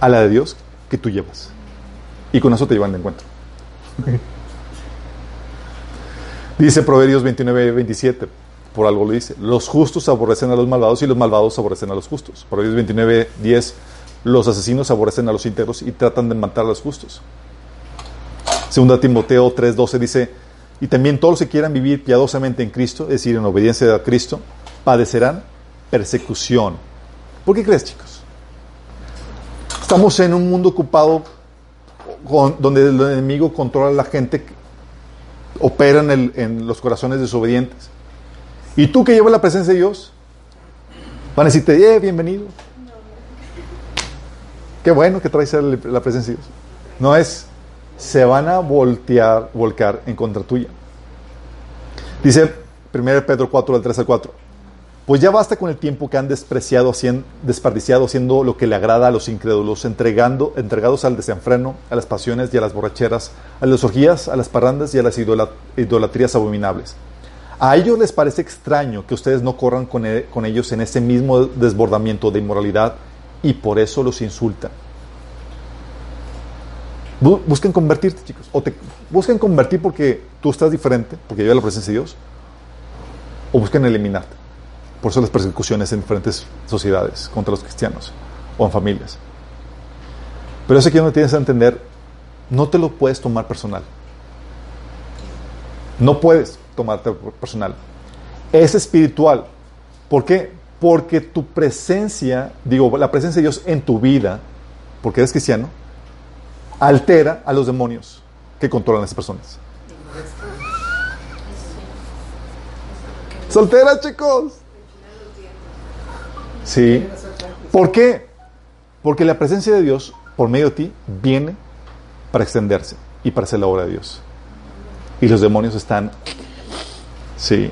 a la de Dios que tú llevas. Y con eso te llevan de encuentro. Dice Proverbios 29, 27, por algo lo dice, los justos aborrecen a los malvados y los malvados aborrecen a los justos. Proverbios 29, 10, los asesinos aborrecen a los íntegros y tratan de matar a los justos. Segunda Timoteo 3, 12 dice, y también todos los que quieran vivir piadosamente en Cristo, es decir, en obediencia a Cristo, padecerán persecución. ¿Por qué crees, chicos? Estamos en un mundo ocupado con- donde el enemigo controla a la gente, opera en, los corazones desobedientes. Y tú que llevas la presencia de Dios, van a decirte, eh, bienvenido. Qué bueno que traes la la presencia de Dios. No es, se van a voltear, volcar en contra tuya. Dice 1 Pedro 4, del 3 al 4. Pues ya basta con el tiempo que han despreciado, desperdiciado haciendo lo que le agrada a los incrédulos, entregando, entregados al desenfreno, a las pasiones y a las borracheras, a las orgías, a las parrandas y a las idola- idolatrías abominables. A ellos les parece extraño que ustedes no corran con, e- con ellos en ese mismo desbordamiento de inmoralidad y por eso los insultan. Bu- Busquen convertirte, chicos. O te busquen convertir porque tú estás diferente, porque lleva la presencia de Dios, o busquen eliminarte. Por eso las persecuciones en diferentes sociedades contra los cristianos o en familias. Pero eso aquí donde tienes que entender, no te lo puedes tomar personal. No puedes tomarte personal. Es espiritual. ¿Por qué? Porque tu presencia, digo, la presencia de Dios en tu vida, porque eres cristiano, altera a los demonios que controlan a esas personas. Soltera, chicos. Sí. ¿Por qué? Porque la presencia de Dios, por medio de ti, viene para extenderse y para hacer la obra de Dios. Y los demonios están... Sí.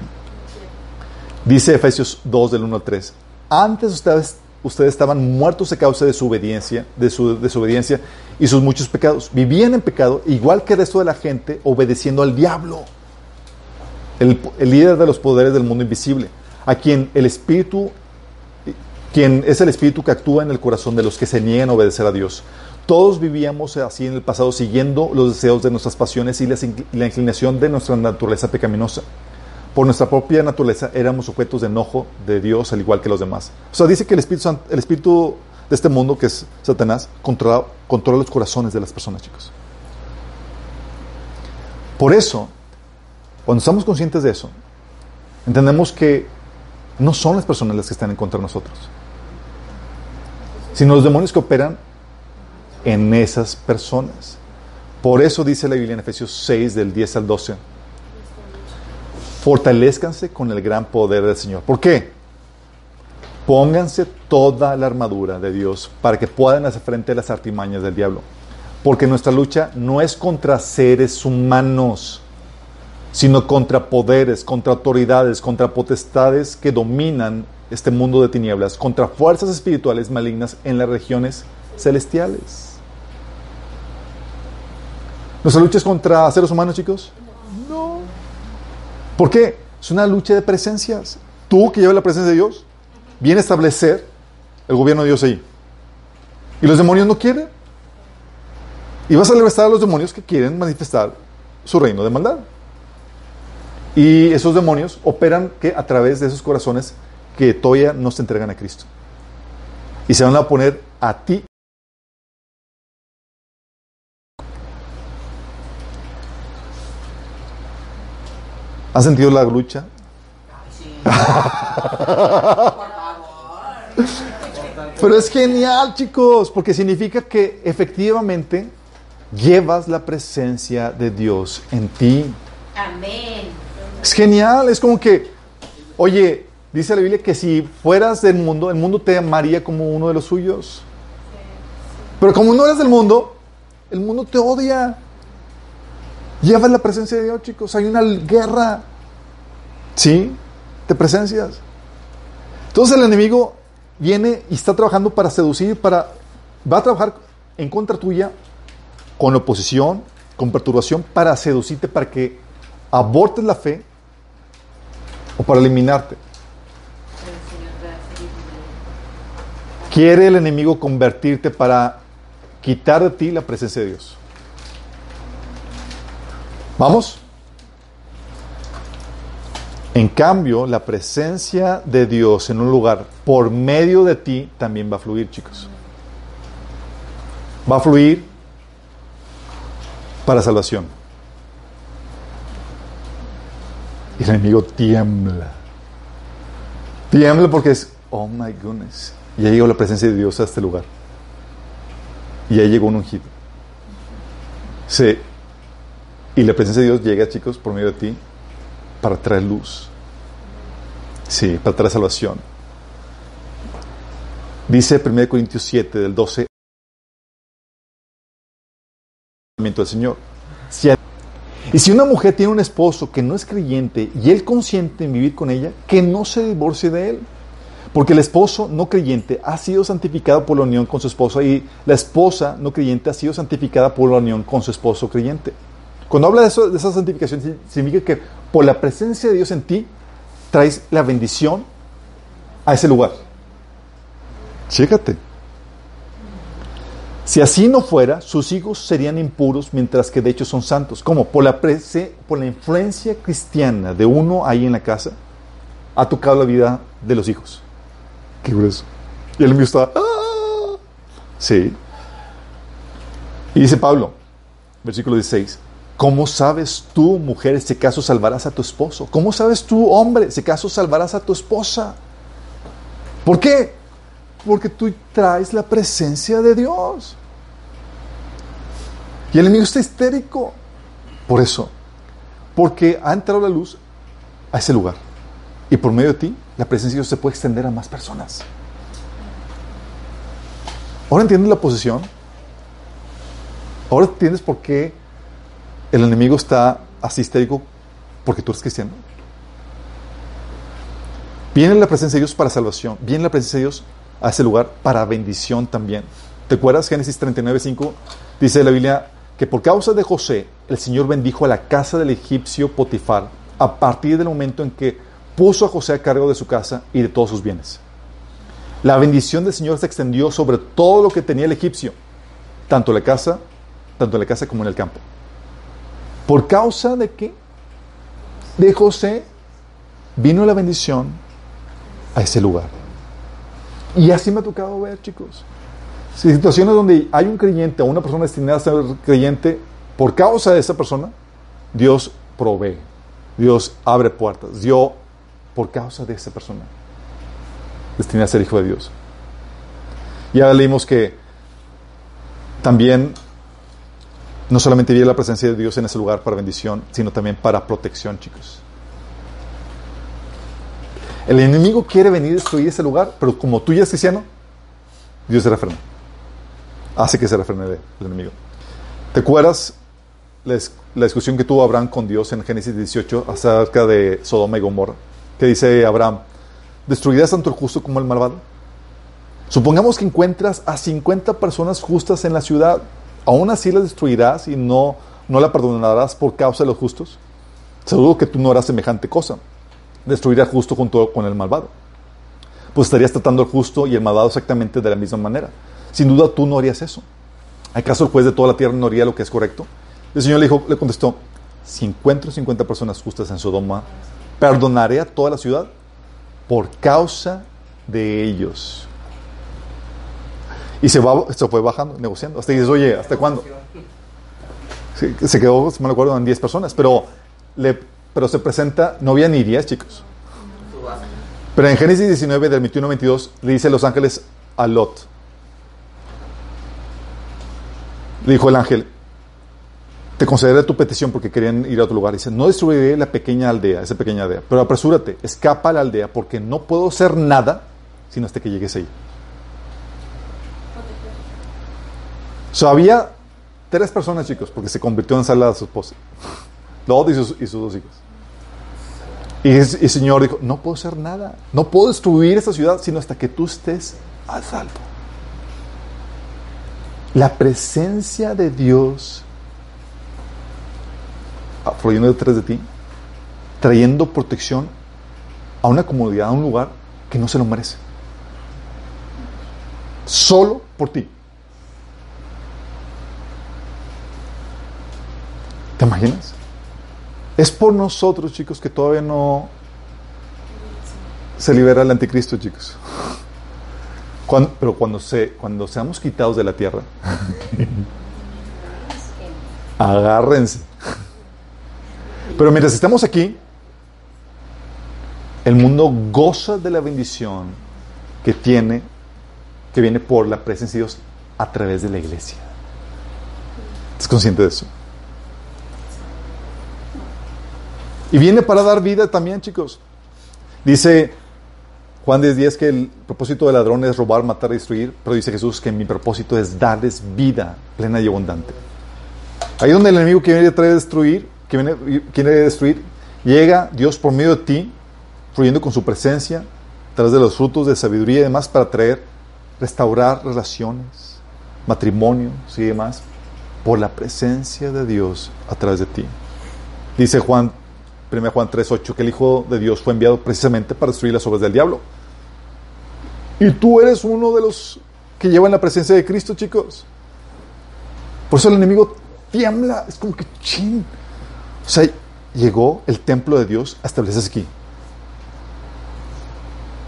Dice Efesios 2 del 1 al 3. Antes ustedes, ustedes estaban muertos a causa de su obediencia, de su desobediencia y sus muchos pecados. Vivían en pecado, igual que el resto de la gente, obedeciendo al diablo, el, el líder de los poderes del mundo invisible, a quien el Espíritu, quien es el Espíritu que actúa en el corazón de los que se niegan a obedecer a Dios. Todos vivíamos así en el pasado, siguiendo los deseos de nuestras pasiones y la inclinación de nuestra naturaleza pecaminosa por nuestra propia naturaleza éramos objetos de enojo de Dios al igual que los demás. O sea, dice que el Espíritu, el espíritu de este mundo, que es Satanás, controla, controla los corazones de las personas, chicos. Por eso, cuando estamos conscientes de eso, entendemos que no son las personas las que están en contra de nosotros, sino los demonios que operan en esas personas. Por eso dice la Biblia en Efesios 6, del 10 al 12 fortalezcanse con el gran poder del Señor. ¿Por qué? Pónganse toda la armadura de Dios para que puedan hacer frente a las artimañas del diablo. Porque nuestra lucha no es contra seres humanos, sino contra poderes, contra autoridades, contra potestades que dominan este mundo de tinieblas, contra fuerzas espirituales malignas en las regiones celestiales. ¿Nuestra lucha es contra seres humanos, chicos? ¿Por qué? Es una lucha de presencias. Tú que llevas la presencia de Dios, viene a establecer el gobierno de Dios ahí. Y los demonios no quieren. Y vas a libertar a los demonios que quieren manifestar su reino de maldad. Y esos demonios operan que a través de esos corazones que todavía no se entregan a Cristo. Y se van a poner a ti ¿Has sentido la lucha? Pero es genial, chicos, porque significa que efectivamente llevas la presencia de Dios en ti. Amén. Es genial, es como que, oye, dice la Biblia que si fueras del mundo, el mundo te amaría como uno de los suyos. Pero como no eres del mundo, el mundo te odia. Llevas la presencia de Dios, chicos. Hay una guerra. ¿Sí? De presencias. Entonces el enemigo viene y está trabajando para seducir, para va a trabajar en contra tuya con oposición, con perturbación para seducirte para que abortes la fe o para eliminarte. Quiere el enemigo convertirte para quitar de ti la presencia de Dios. ¿Vamos? En cambio, la presencia de Dios en un lugar por medio de ti también va a fluir, chicos. Va a fluir para salvación. Y el enemigo tiembla. Tiembla porque es, oh my goodness, ya llegó la presencia de Dios a este lugar. Y ya llegó un ungido. Se y la presencia de Dios llega, chicos, por medio de ti, para traer luz. Sí, para traer salvación. Dice 1 Corintios 7, del 12 del Señor. y si una mujer tiene un esposo que no es creyente y él consiente en vivir con ella, que no se divorcie de él. Porque el esposo no creyente ha sido santificado por la unión con su esposa y la esposa no creyente ha sido santificada por la unión con su esposo creyente. Cuando habla de, esa santificación, significa que por la presencia de Dios en ti, traes la bendición a ese lugar. Chécate. Si así no fuera, sus hijos serían impuros, mientras que de hecho son santos. ¿Cómo? Por la, por la influencia cristiana de uno ahí en la casa, ha tocado la vida de los hijos. Qué grueso. Y el mío está. ¡ah! Sí. Y dice Pablo, versículo 16. ¿Cómo sabes tú, mujer, si caso salvarás a tu esposo? ¿Cómo sabes tú, hombre, si caso salvarás a tu esposa? ¿Por qué? Porque tú traes la presencia de Dios. Y el enemigo está histérico. Por eso. Porque ha entrado la luz a ese lugar. Y por medio de ti, la presencia de Dios se puede extender a más personas. ¿Ahora entiendes la posición? ¿Ahora entiendes por qué el enemigo está así histérico? Porque tú eres cristiano. Viene la presencia de Dios para salvación. Viene la presencia de Dios a ese lugar para bendición también. ¿Te acuerdas? Génesis 39, 5 dice la Biblia que por causa de José, el Señor bendijo a la casa del egipcio Potifar a partir del momento en que puso a José a cargo de su casa y de todos sus bienes. La bendición del Señor se extendió sobre todo lo que tenía el egipcio, tanto la casa, tanto en la casa como en el campo. ¿Por causa de qué? De José vino la bendición a ese lugar. Y así me ha tocado ver, chicos. Situaciones donde hay un creyente o una persona destinada a ser creyente, por causa de esa persona, Dios provee, Dios abre puertas, Dios por causa de esa persona destinada a ser hijo de Dios. Ya leímos que también no solamente viene la presencia de Dios en ese lugar para bendición, sino también para protección, chicos. El enemigo quiere venir a destruir ese lugar, pero como tú ya eres cristiano, Dios se refrena. Hace que se refrene el enemigo. ¿Te acuerdas la, la discusión que tuvo Abraham con Dios en Génesis 18 acerca de Sodoma y Gomorra? Que dice Abraham, ¿destruirás tanto el justo como el malvado? Supongamos que encuentras a 50 personas justas en la ciudad, ¿aún así las destruirás y no, no la perdonarás por causa de los justos? Seguro que tú no harás semejante cosa. Destruirás justo junto con el malvado. Pues estarías tratando al justo y el malvado exactamente de la misma manera. Sin duda tú no harías eso. ¿Acaso el juez de toda la tierra no haría lo que es correcto? El Señor le, dijo, le contestó, si encuentro 50 personas justas en Sodoma, perdonaré a toda la ciudad por causa de ellos. Y se, fue bajando, negociando. Hasta dices, oye, ¿hasta cuándo? Se quedó, si me acuerdo, en 10 personas. Pero, pero se presenta, no había ni 10, chicos. Pero en Génesis 19, del 21 22, le dice los ángeles a Lot. Le dijo el ángel, te concederé tu petición porque querían ir a otro lugar. Dice, no destruiré la pequeña aldea, esa pequeña aldea, pero apresúrate, escapa a la aldea porque no puedo hacer nada sino hasta que llegues ahí. So, había tres personas, chicos, porque se convirtió en sala de su esposa. Lot y sus, y sus dos hijos. Y el Señor dijo, no puedo hacer nada, no puedo destruir esta ciudad sino hasta que tú estés a salvo. La presencia de Dios fluyendo detrás de ti, trayendo protección a una comunidad, a un lugar que no se lo merece. Solo por ti. ¿Te imaginas? Es por nosotros, chicos, que todavía no se libera el anticristo, chicos. Pero cuando, se, cuando seamos quitados de la tierra, agárrense. Pero mientras estamos aquí, el mundo goza de la bendición que tiene, que viene por la presencia de Dios a través de la iglesia. ¿Estás consciente de eso? Y viene para dar vida también, chicos. Dice Juan 10:10 que el propósito del ladrón es robar, matar destruir, pero dice Jesús que mi propósito es darles vida plena y abundante. Ahí donde el enemigo quiere traer destruir, que viene, quiere destruir, llega Dios por medio de ti, fluyendo con su presencia, a través de los frutos de sabiduría y demás, para traer, restaurar relaciones, matrimonios y demás, por la presencia de Dios a través de ti. Dice Juan 1 Juan 3.8, que el Hijo de Dios fue enviado precisamente para destruir las obras del diablo. Y tú eres uno de los que llevan la presencia de Cristo, chicos. Por eso el enemigo tiembla, es como que chin. O sea, llegó el templo de Dios a establecerse aquí.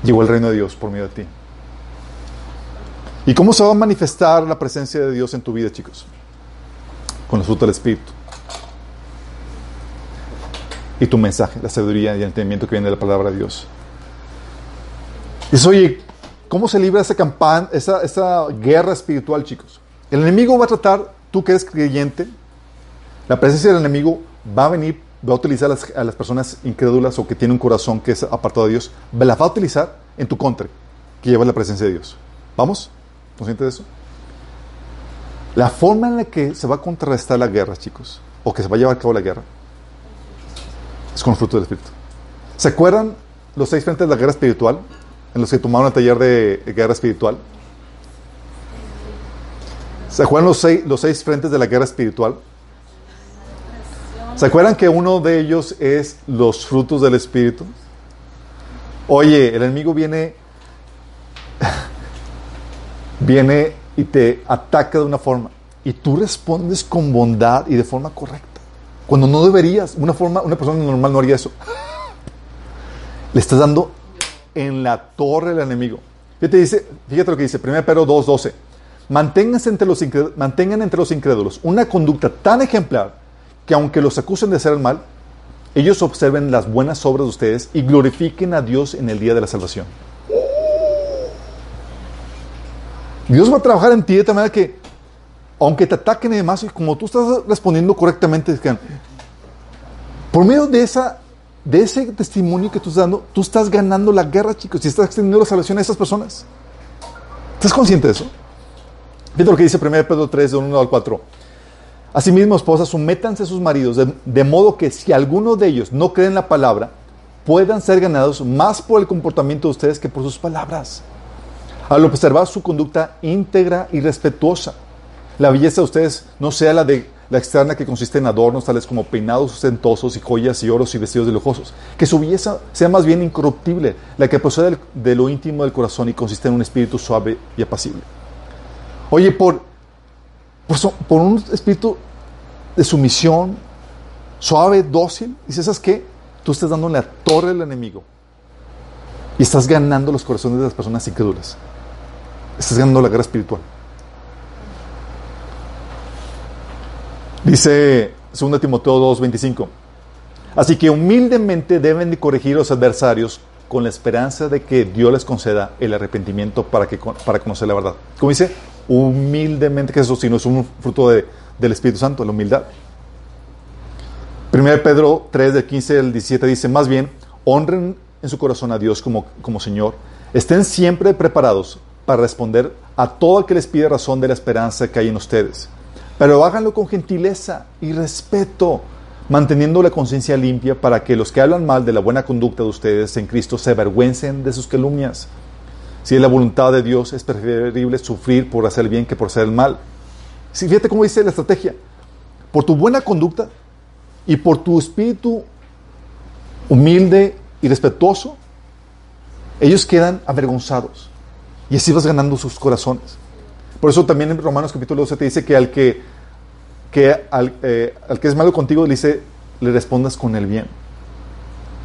Llegó el reino de Dios por medio de ti. ¿Y cómo se va a manifestar la presencia de Dios en tu vida, chicos? Con el fruto del Espíritu y tu mensaje, la sabiduría y el entendimiento que viene de la palabra de Dios. Dices, oye, ¿cómo se libra esa campaña, esa, esa guerra espiritual, chicos? El enemigo va a tratar, tú que eres creyente, la presencia del enemigo va a venir, va a utilizar a las, las personas incrédulas o que tienen un corazón que es apartado de Dios, la va a utilizar en tu contra, que lleva la presencia de Dios. ¿Vamos? ¿Consciente de eso? La forma en la que se va a contrarrestar la guerra, chicos, o que se va a llevar a cabo la guerra, es con el fruto del Espíritu. ¿Se acuerdan los seis frentes de la guerra espiritual? En los que tomaron el taller de guerra espiritual. ¿Se acuerdan los seis, los seis frentes de la guerra espiritual? ¿Se acuerdan que uno de ellos es los frutos del Espíritu? Oye, el enemigo viene, viene y te ataca de una forma y tú respondes con bondad y de forma correcta. Cuando no deberías, una forma, una persona normal no haría eso. Le estás dando en la torre al enemigo. Fíjate, dice, fíjate lo que dice 1 Pedro 2.12. Manténganse entre los mantengan entre los incrédulos una conducta tan ejemplar que aunque los acusen de hacer el mal, ellos observen las buenas obras de ustedes y glorifiquen a Dios en el día de la salvación. Dios va a trabajar en ti de tal manera que, aunque te ataquen y demás, y como tú estás respondiendo correctamente, por medio de, esa, de ese testimonio que tú estás dando, tú estás ganando la guerra, chicos, y estás extendiendo la salvación a esas personas. ¿Estás consciente de eso? Fíjate lo que dice 1 Pedro 3, de 1 al 4. Asimismo, esposas, sométanse a sus maridos, de, modo que si alguno de ellos no cree en la palabra, puedan ser ganados más por el comportamiento de ustedes que por sus palabras al observar su conducta íntegra y respetuosa. La belleza de ustedes no sea la de la externa que consiste en adornos tales como peinados ostentosos y joyas y oros y vestidos de lujosos. Que su belleza sea más bien incorruptible, la que procede de lo íntimo del corazón y consiste en un espíritu suave y apacible. Oye, por, por, por un espíritu de sumisión, suave, dócil, dices, ¿sabes qué? Tú estás dando la torre al enemigo y estás ganando los corazones de las personas incrédulas. Estás ganando la guerra espiritual. Dice 2 Timoteo 2:25. Así que humildemente deben de corregir a los adversarios con la esperanza de que Dios les conceda el arrepentimiento para, que, para conocer la verdad. Como dice, humildemente, que eso sí no es un fruto de, del Espíritu Santo, la humildad. 1 Pedro 3, del 15 al 17 dice, más bien, honren en su corazón a Dios como, como Señor, estén siempre preparados para responder a todo el que les pide razón de la esperanza que hay en ustedes. Pero háganlo con gentileza y respeto, manteniendo la conciencia limpia para que los que hablan mal de la buena conducta de ustedes en Cristo se avergüencen de sus calumnias. Si es la voluntad de Dios, es preferible sufrir por hacer el bien que por hacer el mal. Si, fíjate cómo dice la estrategia. Por tu buena conducta y por tu espíritu humilde y respetuoso, ellos quedan avergonzados. Y así vas ganando sus corazones. Por eso también en Romanos capítulo 12 te dice que al que, que eh, al, que es malo contigo, le dice, le respondas con el bien.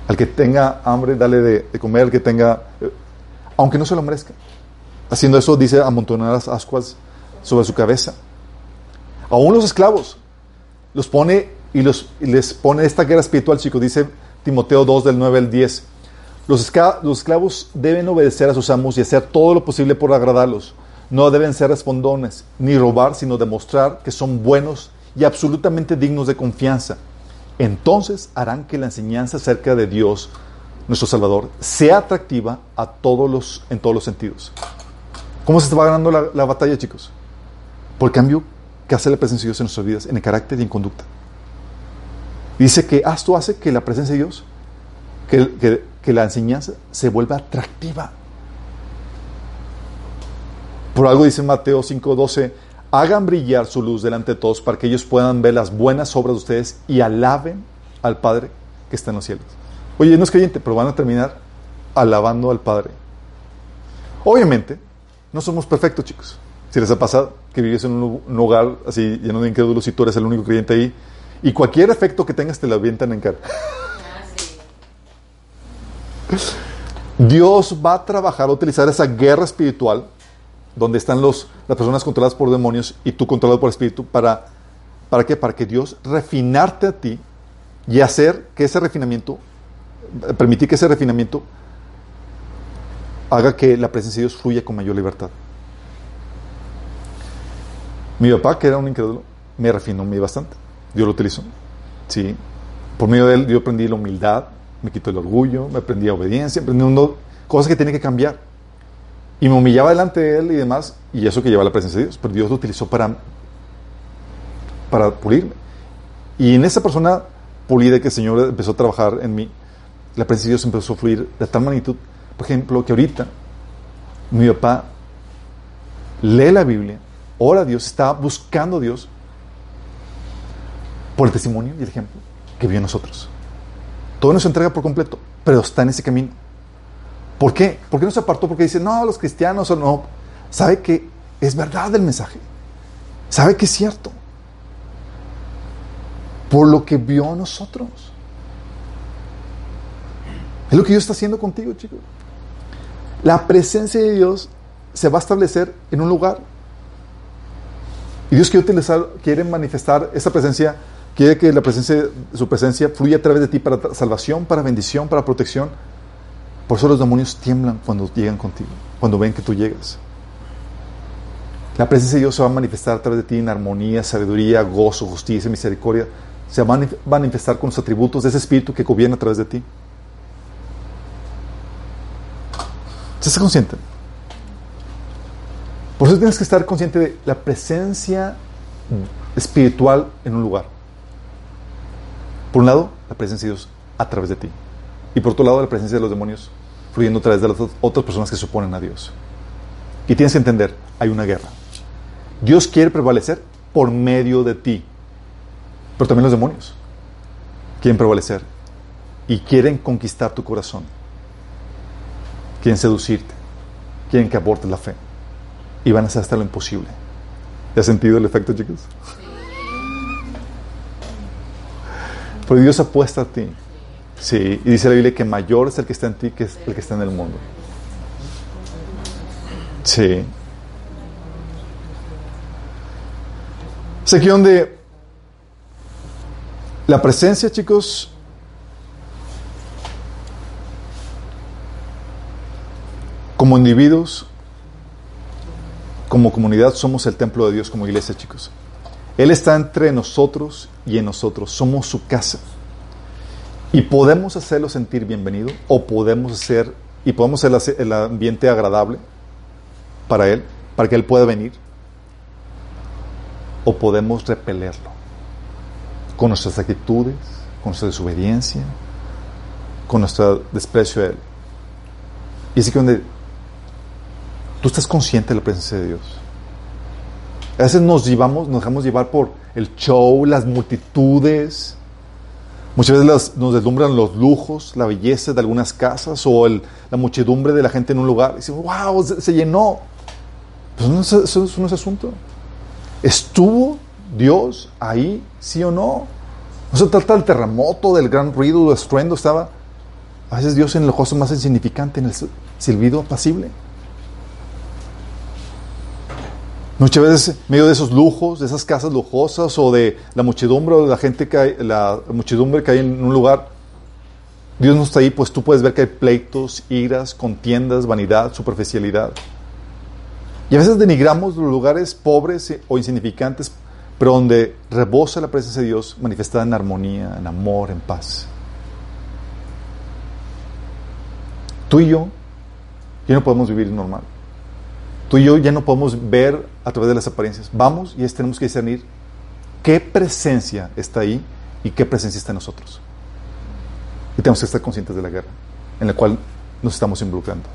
Al que tenga hambre, dale de, de comer, al que tenga, eh, aunque no se lo merezca. Haciendo eso, dice, amontonar las ascuas sobre su cabeza. Aún los esclavos los pone y, los, les pone esta guerra espiritual, chicos, dice Timoteo 2 del 9 al 10. Los, esclavos deben obedecer a sus amos y hacer todo lo posible por agradarlos. No deben ser respondones, ni robar, sino demostrar que son buenos y absolutamente dignos de confianza. Entonces harán que la enseñanza acerca de Dios, nuestro Salvador, sea atractiva a todos los, en todos los sentidos. ¿Cómo se va ganando la, la batalla, chicos? Por cambio que hace la presencia de Dios en nuestras vidas, en el carácter y en conducta. Dice que esto hace que la presencia de Dios, que, que que la enseñanza se vuelva atractiva. Por algo dice Mateo 5:12, hagan brillar su luz delante de todos para que ellos puedan ver las buenas obras de ustedes y alaben al Padre que está en los cielos. Oye, no es creyente, pero van a terminar alabando al Padre. Obviamente, no somos perfectos, chicos. Si les ha pasado que vives en un hogar así lleno de incrédulos y tú eres el único creyente ahí, y cualquier efecto que tengas te lo avientan en cara. Dios va a trabajar, a utilizar esa guerra espiritual, donde están los, las personas controladas por demonios y tú controlado por espíritu, para, ¿para qué? Para que Dios refinarte a ti y hacer que ese refinamiento, permitir que ese refinamiento haga que la presencia de Dios fluya con mayor libertad. Mi papá, que era un incrédulo, me refinó mí bastante. Dios lo utilizó. Sí. Por medio de él, yo aprendí la humildad, me quitó el orgullo, me aprendí la obediencia, aprendí cosas que tiene que cambiar. Y me humillaba delante de él y demás, y eso que lleva la presencia de Dios. Pero Dios lo utilizó para, para pulirme. Y en esa persona pulida que el Señor empezó a trabajar en mí, la presencia de Dios empezó a fluir de tal magnitud, por ejemplo, que ahorita mi papá lee la Biblia, ora a Dios, está buscando a Dios por el testimonio y el ejemplo que vio en nosotros. Todo nos entrega por completo, pero está en ese camino. ¿Por qué? ¿Por qué no se apartó? Porque dice, no, los cristianos o no. Sabe que es verdad el mensaje. Sabe que es cierto. Por lo que vio a nosotros. Es lo que Dios está haciendo contigo, chicos. La presencia de Dios se va a establecer en un lugar. Y Dios quiere utilizar, quiere manifestar esa presencia, quiere que la presencia, su presencia fluya a través de ti para salvación, para bendición, para protección. Por eso los demonios tiemblan cuando llegan contigo, cuando ven que tú llegas. La presencia de Dios se va a manifestar a través de ti en armonía, sabiduría, gozo, justicia, misericordia. Se va a manifestar con los atributos de ese espíritu que gobierna a través de ti. ¿Estás consciente? Por eso tienes que estar consciente de la presencia espiritual en un lugar. Por un lado, la presencia de Dios a través de ti. Y por otro lado, la presencia de los demonios fluyendo a través de las otras personas que se oponen a Dios. Y tienes que entender, hay una guerra. Dios quiere prevalecer por medio de ti. Pero también los demonios quieren prevalecer y quieren conquistar tu corazón. Quieren seducirte. Quieren que abortes la fe. Y van a hacer hasta lo imposible. ¿Ya has sentido el efecto, chicos? Pero Dios apuesta a ti. Sí, y dice la Biblia que mayor es el que está en ti que es el que está en el mundo. Sí. Es aquí donde la presencia, chicos, como individuos, como comunidad, somos el templo de Dios como iglesia, chicos. Él está entre nosotros y en nosotros. Somos su casa. Y podemos hacerlo sentir bienvenido o podemos hacer y podemos hacer el ambiente agradable para él, para que él pueda venir. O podemos repelerlo con nuestras actitudes, con nuestra desobediencia, con nuestro desprecio a él. Y así que donde tú estás consciente de la presencia de Dios. A veces nos llevamos, nos dejamos llevar por el show, las multitudes, Muchas veces nos deslumbran los lujos, la belleza de algunas casas o la muchedumbre de la gente en un lugar. Y decimos, wow, se, llenó. Pues no, eso, no es asunto. ¿Estuvo Dios ahí, sí o no? No se trata del terremoto, del gran ruido, del estruendo. Estaba a veces Dios en el ojo más insignificante, en el silbido apacible. Muchas veces, en medio de esos lujos, de esas casas lujosas o de la muchedumbre o de la gente que hay, la muchedumbre que hay en un lugar, Dios no está ahí, pues tú puedes ver que hay pleitos, iras, contiendas, vanidad, superficialidad. Y a veces denigramos los lugares pobres o insignificantes, pero donde rebosa la presencia de Dios manifestada en armonía, en amor, en paz. Tú y yo ya no podemos vivir normal. Tú y yo ya no podemos ver a través de las apariencias. Vamos y tenemos que discernir qué presencia está ahí y qué presencia está en nosotros. Y tenemos que estar conscientes de la guerra en la cual nos estamos involucrando.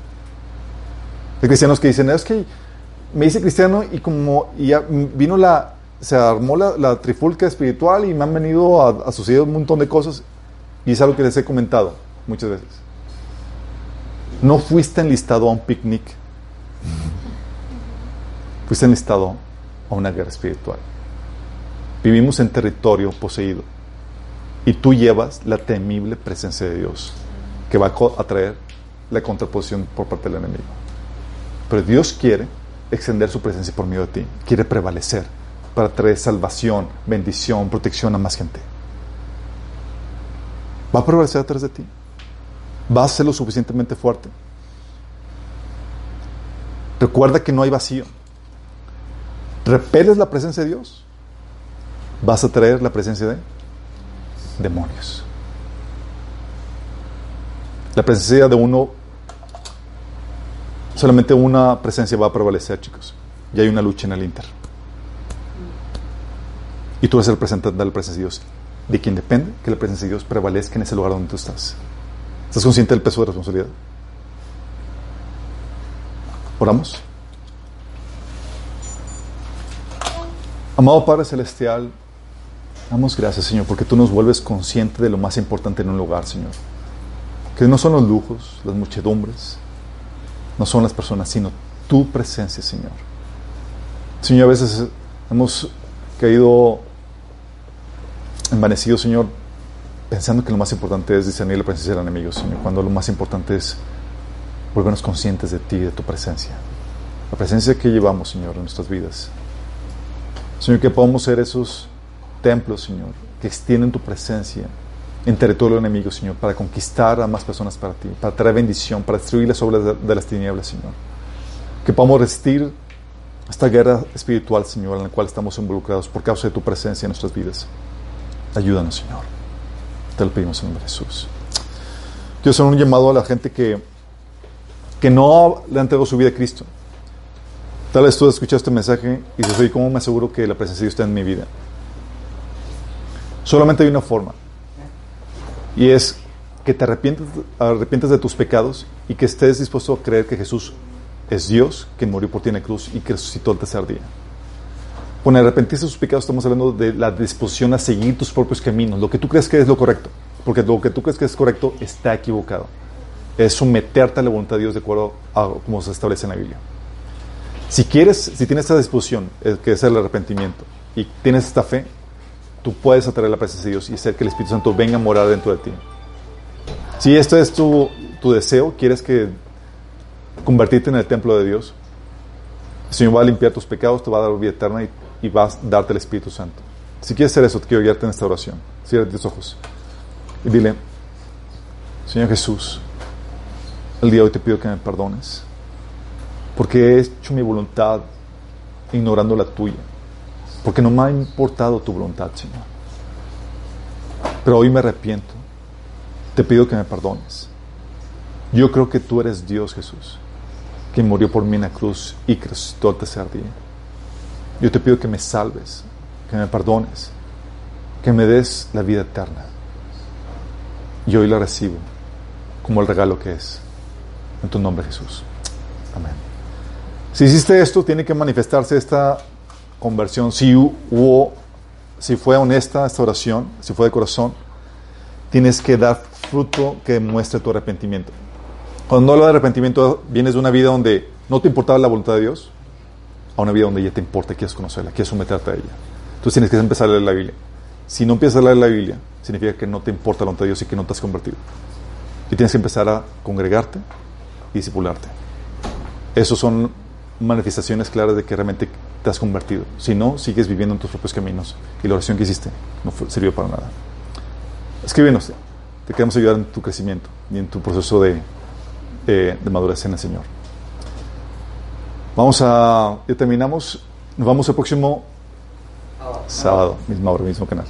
Hay cristianos que dicen, es que me hice cristiano y como ya vino la, se armó la, trifulca espiritual y me han venido a, a suceder un montón de cosas y es algo que les he comentado muchas veces. No fuiste enlistado a un picnic fuiste enlistado a una guerra espiritual. Vivimos en territorio poseído y tú llevas la temible presencia de Dios que va a traer la contraposición por parte del enemigo. Pero Dios quiere extender su presencia por medio de ti, quiere prevalecer para traer salvación, bendición, protección a más gente. Va a prevalecer atrás de ti. Va a ser lo suficientemente fuerte Recuerda que no hay vacío. Repeles la presencia de Dios, vas a traer la presencia de demonios. La presencia de uno, solamente una presencia va a prevalecer, chicos. Y hay una lucha en el Inter. Y tú eres el representante de la presencia de Dios. De quien depende que la presencia de Dios prevalezca en ese lugar donde tú estás. ¿Estás consciente del peso de responsabilidad? Oramos. Amado Padre Celestial, damos gracias, Señor, porque tú nos vuelves consciente de lo más importante en un lugar, Señor. Que no son los lujos, las muchedumbres, no son las personas, sino tu presencia, Señor. Señor, a veces hemos caído envanecidos, Señor, pensando que lo más importante es discernir la presencia del enemigo, Señor, cuando lo más importante es volvernos conscientes de ti de tu presencia. La presencia que llevamos, Señor, en nuestras vidas. Señor, que podamos ser esos templos, Señor, que extienden tu presencia en territorio enemigo, Señor, para conquistar a más personas para ti, para traer bendición, para destruir las obras de, las tinieblas, Señor. Que podamos resistir esta guerra espiritual, Señor, en la cual estamos involucrados por causa de tu presencia en nuestras vidas. Ayúdanos, Señor. Te lo pedimos en nombre de Jesús. Quiero hacer un llamado a la gente que, que no le ha entregado su vida a Cristo. Tal vez tú has escuchado este mensaje y dices, oye, ¿cómo me aseguro que la presencia de Dios está en mi vida? Solamente hay una forma. Y es que te arrepientes, arrepientes de tus pecados y que estés dispuesto a creer que Jesús es Dios, que murió por ti en la cruz y que resucitó el tercer día. Con arrepentirse de tus pecados estamos hablando de la disposición a seguir tus propios caminos, lo que tú crees que es lo correcto, porque lo que tú crees que es correcto está equivocado. Es someterte a la voluntad de Dios de acuerdo a como se establece en la Biblia. Si quieres, si tienes esta disposición, que es el arrepentimiento, y tienes esta fe, tú puedes atraer la presencia de Dios y hacer que el Espíritu Santo venga a morar dentro de ti. Si esto es tu, tu deseo, quieres que convertirte en el templo de Dios, el Señor va a limpiar tus pecados, te va a dar vida eterna y, y va a darte el Espíritu Santo. Si quieres hacer eso, te quiero guiarte en esta oración. Cierra tus ojos y dile, Señor Jesús, el día de hoy te pido que me perdones porque he hecho mi voluntad ignorando la tuya, porque no me ha importado tu voluntad, Señor. Pero hoy me arrepiento, te pido que me perdones. Yo creo que tú eres Dios, Jesús, que murió por mí en la cruz y que resucitó al tercer día. Yo te pido que me salves, que me perdones, que me des la vida eterna. Y hoy la recibo como el regalo que es. En tu nombre, Jesús. Amén. Si hiciste esto, tiene que manifestarse esta conversión. Si hubo, si fue honesta esta oración, si fue de corazón, tienes que dar fruto que muestre tu arrepentimiento. Cuando hablo de arrepentimiento, vienes de una vida donde no te importaba la voluntad de Dios a una vida donde ya te importa, quieres conocerla, quieres someterte a ella. Entonces tienes que empezar a leer la Biblia. Si no empiezas a leer la Biblia, significa que no te importa la voluntad de Dios y que no te has convertido. Y tienes que empezar a congregarte y discipularte. Esos son manifestaciones claras de que realmente te has convertido. Si no, sigues viviendo en tus propios caminos y la oración que hiciste no sirvió para nada. Escríbenos, te queremos ayudar en tu crecimiento y en tu proceso de, eh, de madurez en el Señor. Vamos a, ya terminamos, nos vamos el próximo sábado, misma hora, mismo canal.